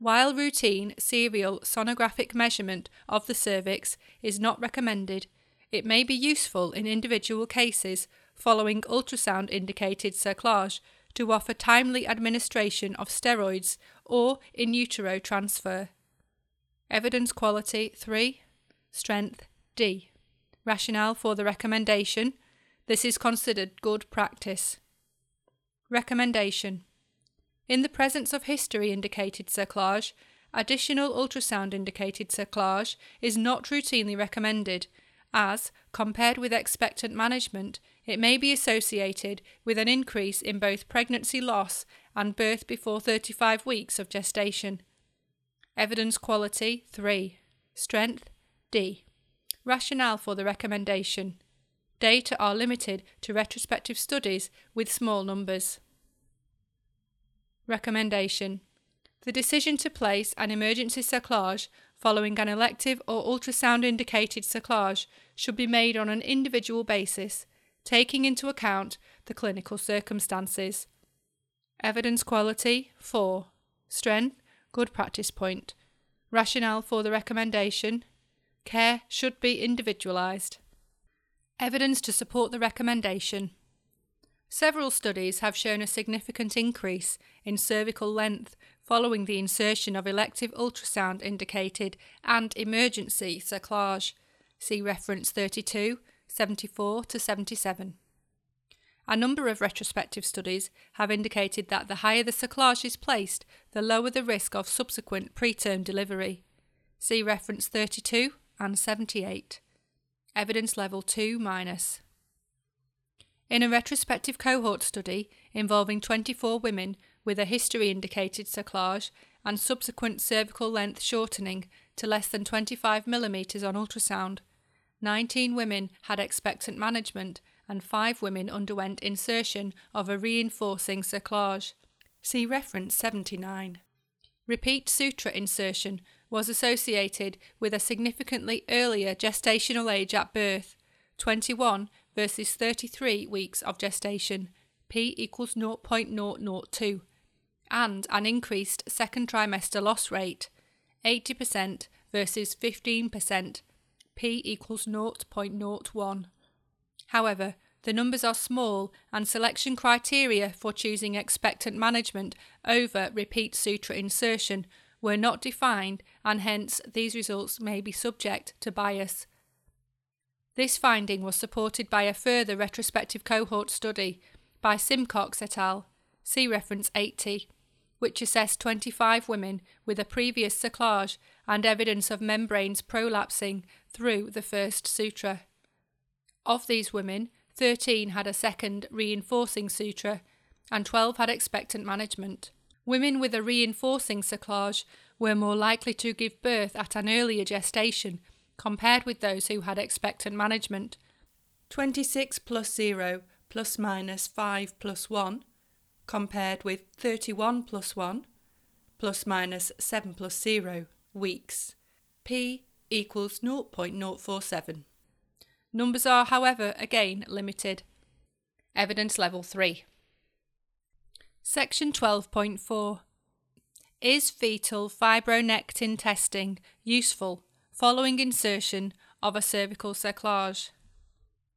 While routine serial sonographic measurement of the cervix is not recommended, it may be useful in individual cases following ultrasound indicated cerclage to offer timely administration of steroids or in utero transfer. Evidence quality 3. Strength D. Rationale for the recommendation. This is considered good practice. Recommendation. In the presence of history indicated cerclage, additional ultrasound indicated cerclage is not routinely recommended as, compared with expectant management, it may be associated with an increase in both pregnancy loss and birth before 35 weeks of gestation. Evidence quality 3. Strength D. Rationale for the recommendation. Data are limited to retrospective studies with small numbers. Recommendation The decision to place an emergency cerclage following an elective or ultrasound indicated cerclage should be made on an individual basis, taking into account the clinical circumstances. Evidence quality 4. Strength, good practice point. Rationale for the recommendation care should be individualised. Evidence to support the recommendation. Several studies have shown a significant increase in cervical length following the insertion of elective ultrasound indicated and emergency cerclage. See reference 32, 74 to 77. A number of retrospective studies have indicated that the higher the cerclage is placed, the lower the risk of subsequent preterm delivery. See reference 32 and 78. Evidence level 2 minus. In a retrospective cohort study involving 24 women with a history indicated cerclage and subsequent cervical length shortening to less than 25 mm on ultrasound, 19 women had expectant management and 5 women underwent insertion of a reinforcing cerclage. See reference 79. Repeat suture insertion was associated with a significantly earlier gestational age at birth, 21 versus 33 weeks of gestation, p equals 0.002, and an increased second trimester loss rate, 80% versus 15%, p equals 0.01. However, the numbers are small and selection criteria for choosing expectant management over repeat suture insertion were not defined and hence these results may be subject to bias. This finding was supported by a further retrospective cohort study by Simcox et al. See reference 80, which assessed 25 women with a previous cerclage and evidence of membranes prolapsing through the first suture. Of these women, 13 had a second reinforcing suture, and 12 had expectant management. Women with a reinforcing cerclage were more likely to give birth at an earlier gestation compared with those who had expectant management. 26 plus 0 plus minus 5 plus 1 compared with 31 plus 1 plus minus 7 plus 0 weeks. P equals 0.047. Numbers are, however, again limited. Evidence Level 3. Section 12.4 Is fetal fibronectin testing useful following insertion of a cervical cerclage?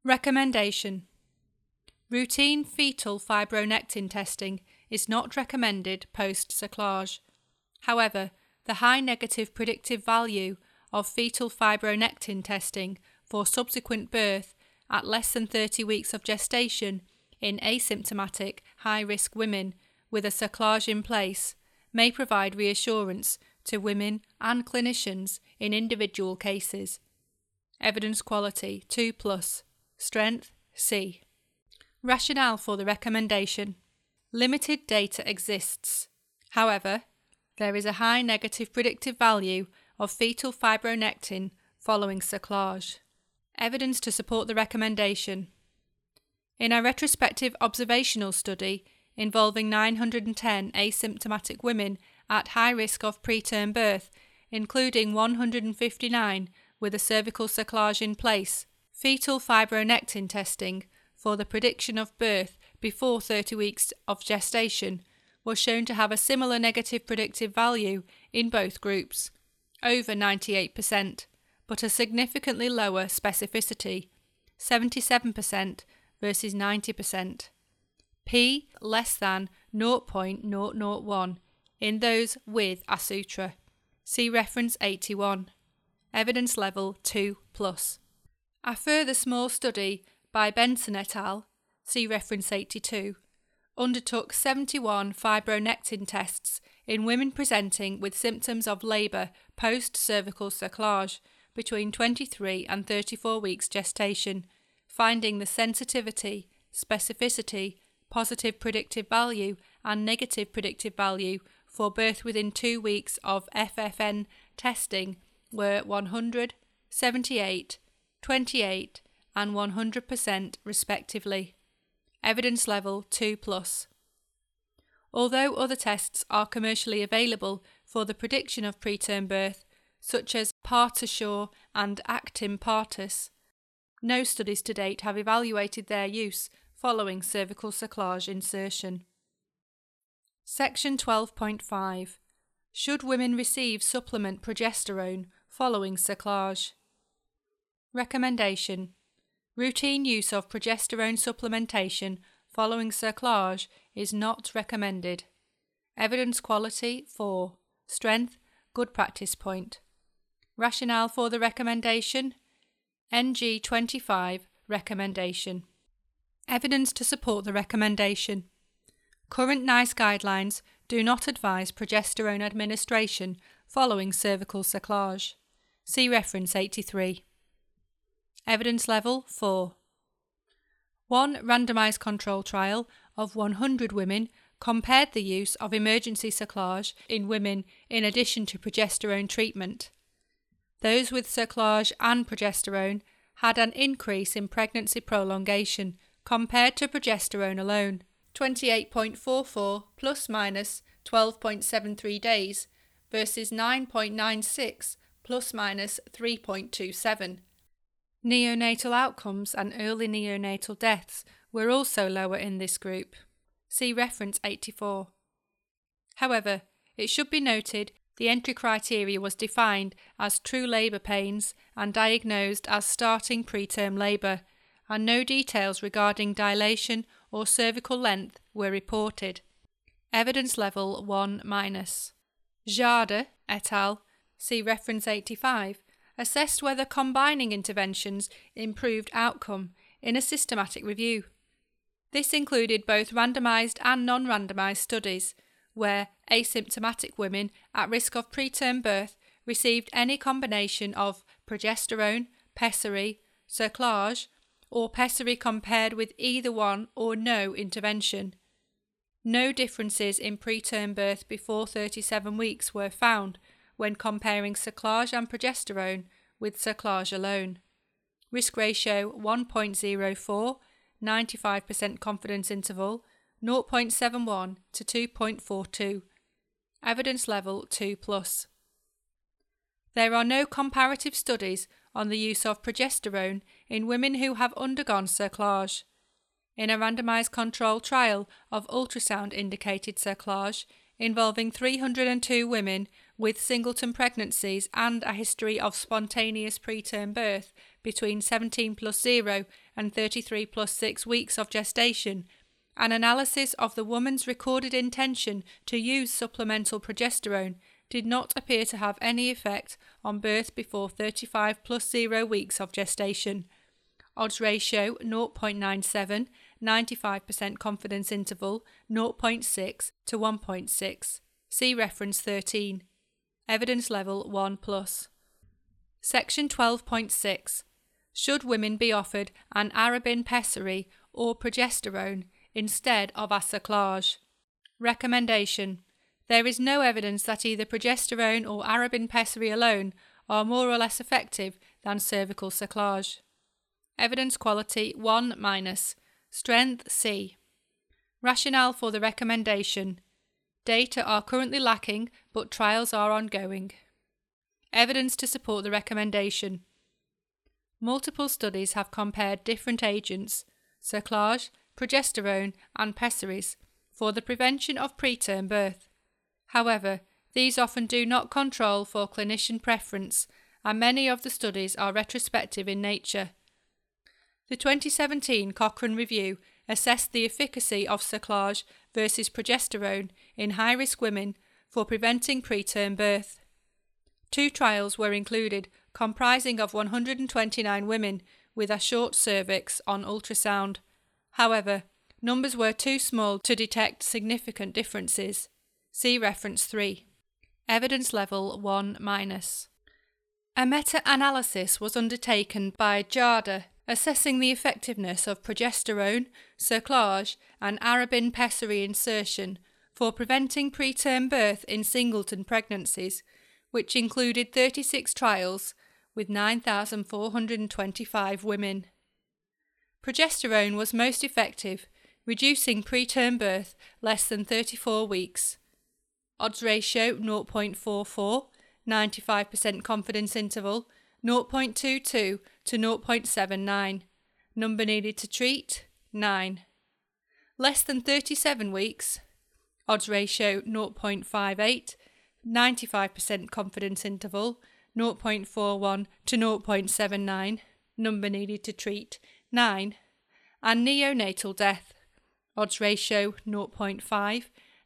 Recommendation Routine fetal fibronectin testing is not recommended post cerclage. However, the high negative predictive value of fetal fibronectin testing for subsequent birth at less than 30 weeks of gestation in asymptomatic high risk women with a cerclage in place may provide reassurance to women and clinicians in individual cases. Evidence quality 2 plus, strength C. Rationale for the recommendation Limited data exists. However, there is a high negative predictive value of fetal fibronectin following cerclage. Evidence to support the recommendation. In a retrospective observational study involving 910 asymptomatic women at high risk of preterm birth, including 159 with a cervical cerclage in place, fetal fibronectin testing for the prediction of birth before 30 weeks of gestation was shown to have a similar negative predictive value in both groups, over 98%, but a significantly lower specificity, 77% versus 90%. P less than 0.001 in those with a suture. See reference 81. Evidence level 2 plus. A further small study by Benson et al., see reference 82, undertook 71 fibronectin tests in women presenting with symptoms of labour post cervical cerclage between 23 and 34 weeks gestation, finding the sensitivity, specificity, positive predictive value, and negative predictive value for birth within two weeks of FFN testing were 100, 78, 28, and 100% respectively. Evidence level 2 plus. Although other tests are commercially available for the prediction of preterm birth, such as PartoSure and Actim Partus, no studies to date have evaluated their use following cervical cerclage insertion. Section 12.5 Should women receive supplement progesterone following cerclage? Recommendation Routine use of progesterone supplementation following cerclage is not recommended. Evidence quality 4. Strength good practice point. Rationale for the recommendation NG 25 recommendation. Evidence to support the recommendation. Current NICE guidelines do not advise progesterone administration following cervical cerclage. See reference 83. Evidence level 4. One randomised control trial of 100 women compared the use of emergency cerclage in women in addition to progesterone treatment. Those with cerclage and progesterone had an increase in pregnancy prolongation compared to progesterone alone 28.44 plus minus 12.73 days versus 9.96 plus minus 3.27. Neonatal outcomes and early neonatal deaths were also lower in this group. See reference 84. However, it should be noted the entry criteria was defined as true labour pains and diagnosed as starting preterm labour, and no details regarding dilation or cervical length were reported. Evidence level 1 minus. Jarde et al. See reference 85 assessed whether combining interventions improved outcome in a systematic review. This included both randomised and non randomised studies, where asymptomatic women at risk of preterm birth received any combination of progesterone, pessary, cerclage, or pessary compared with either one or no intervention. No differences in preterm birth before 37 weeks were found when comparing cerclage and progesterone with cerclage alone. Risk ratio 1.04, 95% confidence interval 0.71 to 2.42. Evidence level 2 plus. There are no comparative studies on the use of progesterone in women who have undergone cerclage. In a randomized controlled trial of ultrasound indicated cerclage involving 302 women with singleton pregnancies and a history of spontaneous preterm birth between 17 plus 0 and 33 plus 6 weeks of gestation, an analysis of the woman's recorded intention to use supplemental progesterone did not appear to have any effect on birth before 35 plus 0 weeks of gestation. Odds ratio 0.97, 95% confidence interval 0.6 to 1.6. See reference 13. Evidence level 1 plus. Section 12.6. Should women be offered an arabin pessary or progesterone instead of a cerclage? Recommendation there is no evidence that either progesterone or arabin pessary alone are more or less effective than cervical cerclage. Evidence quality 1 minus. Strength C. Rationale for the recommendation. Data are currently lacking, but trials are ongoing. Evidence to support the recommendation. Multiple studies have compared different agents, cerclage, progesterone, and pessaries, for the prevention of preterm birth. However, these often do not control for clinician preference, and many of the studies are retrospective in nature. The 2017 Cochrane Review assessed the efficacy of cerclage versus progesterone in high risk women for preventing preterm birth. Two trials were included, comprising of 129 women with a short cervix on ultrasound. However, numbers were too small to detect significant differences. See reference 3. Evidence level 1 minus. A meta analysis was undertaken by Jarde assessing the effectiveness of progesterone, cerclage, and arabin pessary insertion for preventing preterm birth in singleton pregnancies, which included 36 trials with 9,425 women. Progesterone was most effective, reducing preterm birth less than 34 weeks odds ratio 0.44, 95% confidence interval 0.22 to 0.79, number needed to treat 9. Less than 37 weeks, odds ratio 0.58, 95% confidence interval 0.41 to 0.79, number needed to treat 9, and neonatal death, odds ratio 0.5,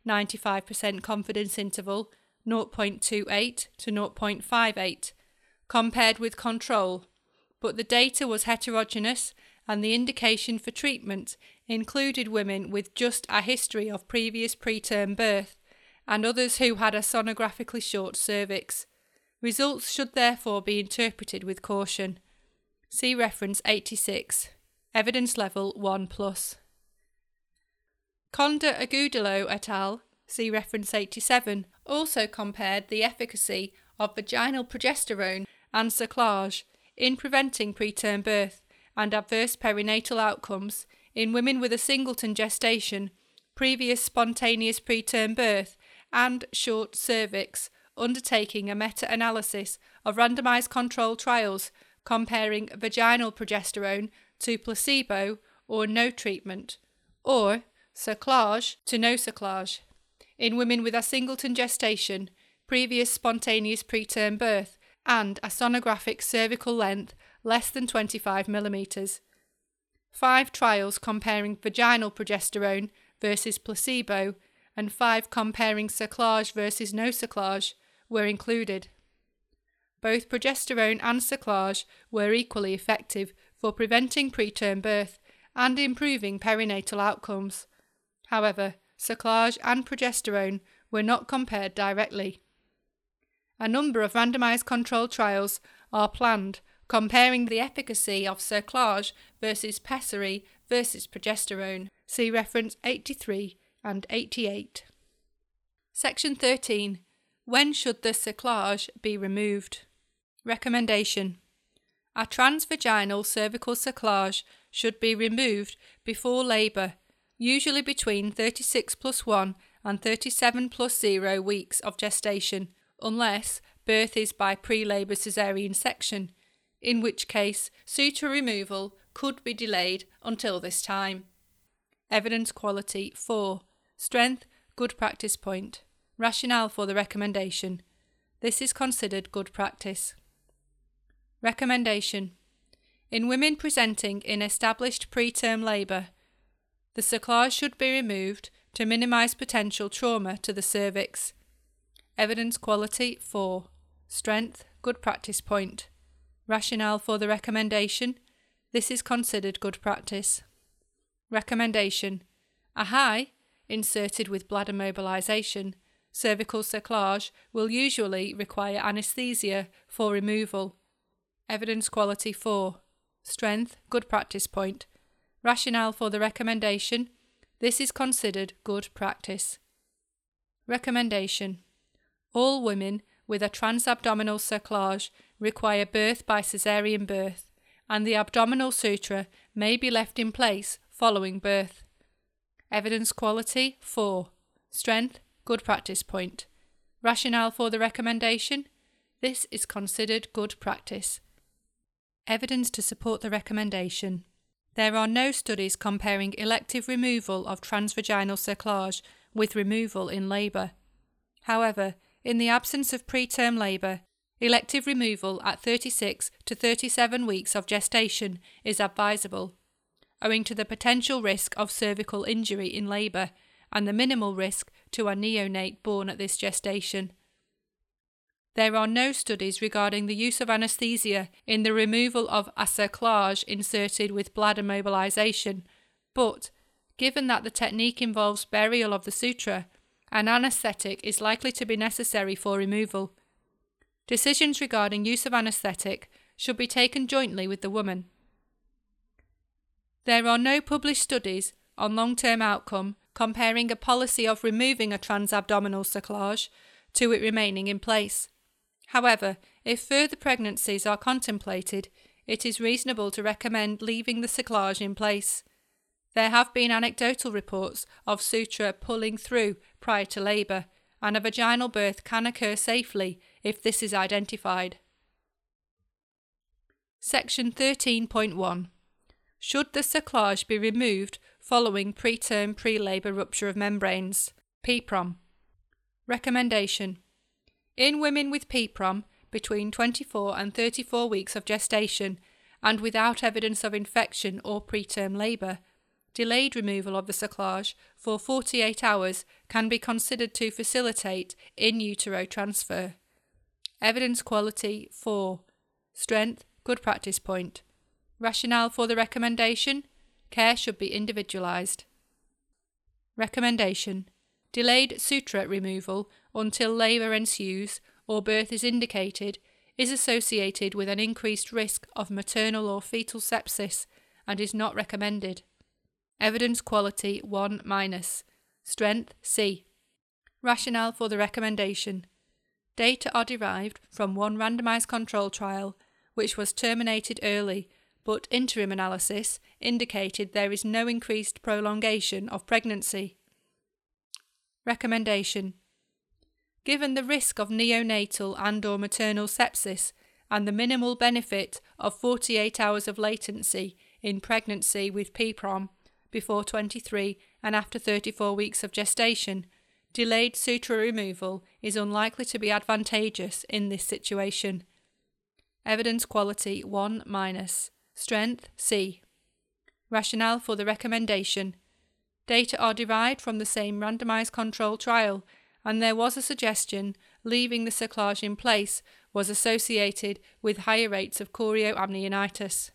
95% confidence interval 0.28 to 0.58, compared with control, but the data was heterogeneous and the indication for treatment included women with just a history of previous preterm birth and others who had a sonographically short cervix. Results should therefore be interpreted with caution. See reference 86. Evidence level 1 plus. Conde-Agudelo et al., see reference 87, also compared the efficacy of vaginal progesterone and cerclage in preventing preterm birth and adverse perinatal outcomes in women with a singleton gestation, previous spontaneous preterm birth, and short cervix, undertaking a meta analysis of randomized controlled trials comparing vaginal progesterone to placebo or no treatment, or cerclage to no cerclage. In women with a singleton gestation, previous spontaneous preterm birth, and a sonographic cervical length less than 25 millimetres. Five trials comparing vaginal progesterone versus placebo and five comparing cerclage versus no cerclage were included. Both progesterone and cerclage were equally effective for preventing preterm birth and improving perinatal outcomes. However, cerclage and progesterone were not compared directly. A number of randomised controlled trials are planned comparing the efficacy of cerclage versus pessary versus progesterone. See reference 83 and 88. Section 13. When should the cerclage be removed? Recommendation. A transvaginal cervical cerclage should be removed before labour, usually between 36 plus 1 and 37 plus 0 weeks of gestation, unless birth is by pre labour caesarean section, in which case suture removal could be delayed until this time. Evidence quality 4. Strength, good practice point. Rationale for the recommendation. This is considered good practice. Recommendation In women presenting in established preterm labour, the cerclage should be removed to minimise potential trauma to the cervix. Evidence quality 4. Strength, good practice point. Rationale for the recommendation this is considered good practice. Recommendation A high, inserted with bladder mobilisation, cervical cerclage will usually require anaesthesia for removal Evidence quality 4. Strength, good practice point. Rationale for the recommendation. This is considered good practice. Recommendation. All women with a transabdominal cerclage require birth by caesarean birth, and the abdominal suture may be left in place following birth. Evidence quality 4. Strength, good practice point. Rationale for the recommendation. This is considered good practice. Evidence to support the recommendation. There are no studies comparing elective removal of transvaginal cerclage with removal in labour. However, in the absence of preterm labour, elective removal at 36 to 37 weeks of gestation is advisable, owing to the potential risk of cervical injury in labour and the minimal risk to a neonate born at this gestation. There are no studies regarding the use of anaesthesia in the removal of a cerclage inserted with bladder mobilisation, but, given that the technique involves burial of the suture, an anaesthetic is likely to be necessary for removal. Decisions regarding use of anaesthetic should be taken jointly with the woman. There are no published studies on long term outcome comparing a policy of removing a transabdominal cerclage to it remaining in place. However, if further pregnancies are contemplated, it is reasonable to recommend leaving the cerclage in place. There have been anecdotal reports of suture pulling through prior to labour, and a vaginal birth can occur safely if this is identified. Section 13.1 Should the cerclage be removed following preterm pre labour rupture of membranes? PPROM. Recommendation in women with PPROM between 24 and 34 weeks of gestation and without evidence of infection or preterm labour, delayed removal of the cerclage for 48 hours can be considered to facilitate in utero transfer. Evidence quality 4. Strength, good practice point. Rationale for the recommendation care should be individualised. Recommendation Delayed suture removal until labour ensues or birth is indicated is associated with an increased risk of maternal or fetal sepsis and is not recommended. Evidence quality 1 minus. Strength C. Rationale for the recommendation. Data are derived from one randomised control trial, which was terminated early, but interim analysis indicated there is no increased prolongation of pregnancy. Recommendation Given the risk of neonatal and or maternal sepsis and the minimal benefit of 48 hours of latency in pregnancy with PPROM before 23 and after 34 weeks of gestation, delayed suture removal is unlikely to be advantageous in this situation. Evidence quality 1 minus. Strength C. Rationale for the recommendation Data are derived from the same randomised control trial, and there was a suggestion leaving the cerclage in place was associated with higher rates of chorioamnionitis.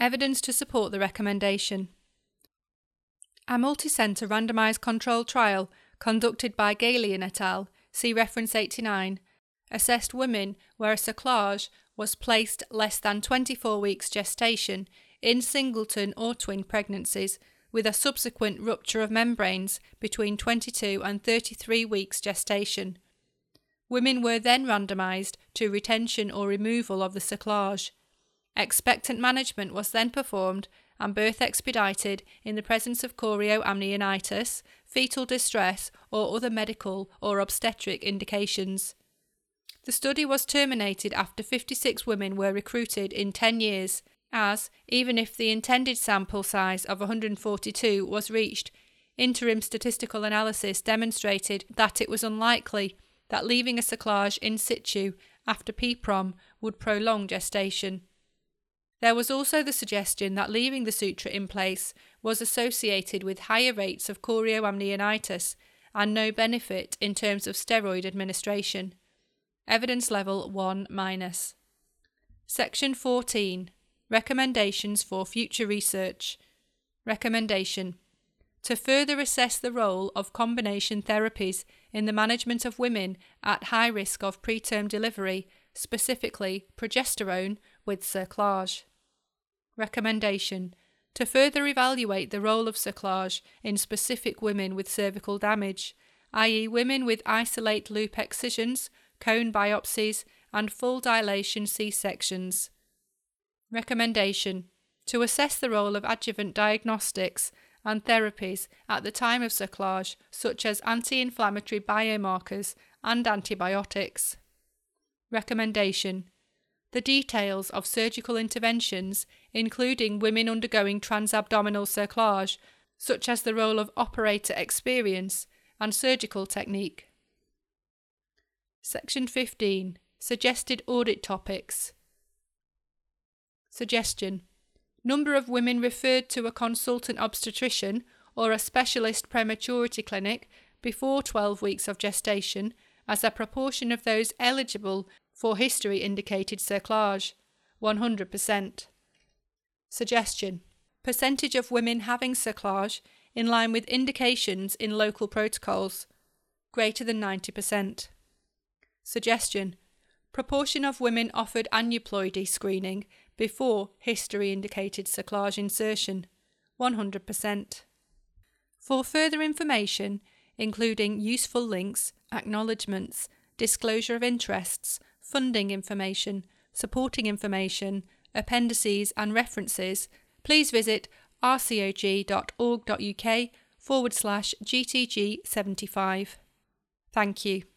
Evidence to support the recommendation. A multicenter randomised controlled trial conducted by Galyean et al., see reference 89, assessed women where a cerclage was placed less than 24 weeks gestation in singleton or twin pregnancies with a subsequent rupture of membranes between 22 and 33 weeks gestation. Women were then randomised to retention or removal of the cerclage. Expectant management was then performed and birth expedited in the presence of chorioamnionitis, fetal distress, or other medical or obstetric indications. The study was terminated after 56 women were recruited in 10 years, as, even if the intended sample size of 142 was reached, interim statistical analysis demonstrated that it was unlikely that leaving a cerclage in situ after PPROM would prolong gestation. There was also the suggestion that leaving the suture in place was associated with higher rates of chorioamnionitis and no benefit in terms of steroid administration. Evidence level 1 minus. Section 14 Recommendations for future research. Recommendation To further assess the role of combination therapies in the management of women at high risk of preterm delivery, specifically progesterone with cerclage. Recommendation To further evaluate the role of cerclage in specific women with cervical damage, i.e., women with isolate loop excisions cone biopsies, and full dilation C sections. Recommendation To assess the role of adjuvant diagnostics and therapies at the time of cerclage, such as anti inflammatory biomarkers and antibiotics. Recommendation The details of surgical interventions, including women undergoing transabdominal cerclage, such as the role of operator experience and surgical technique. Section 15 Suggested Audit Topics Suggestion Number of women referred to a consultant obstetrician or a specialist prematurity clinic before 12 weeks of gestation as a proportion of those eligible for history indicated cerclage 100%. Suggestion Percentage of women having cerclage in line with indications in local protocols greater than 90%. Suggestion Proportion of women offered aneuploidy screening before history indicated cerclage insertion 100%. For further information, including useful links, acknowledgements, disclosure of interests, funding information, supporting information, appendices, and references, please visit rcog.org.uk forward slash GTG75. Thank you.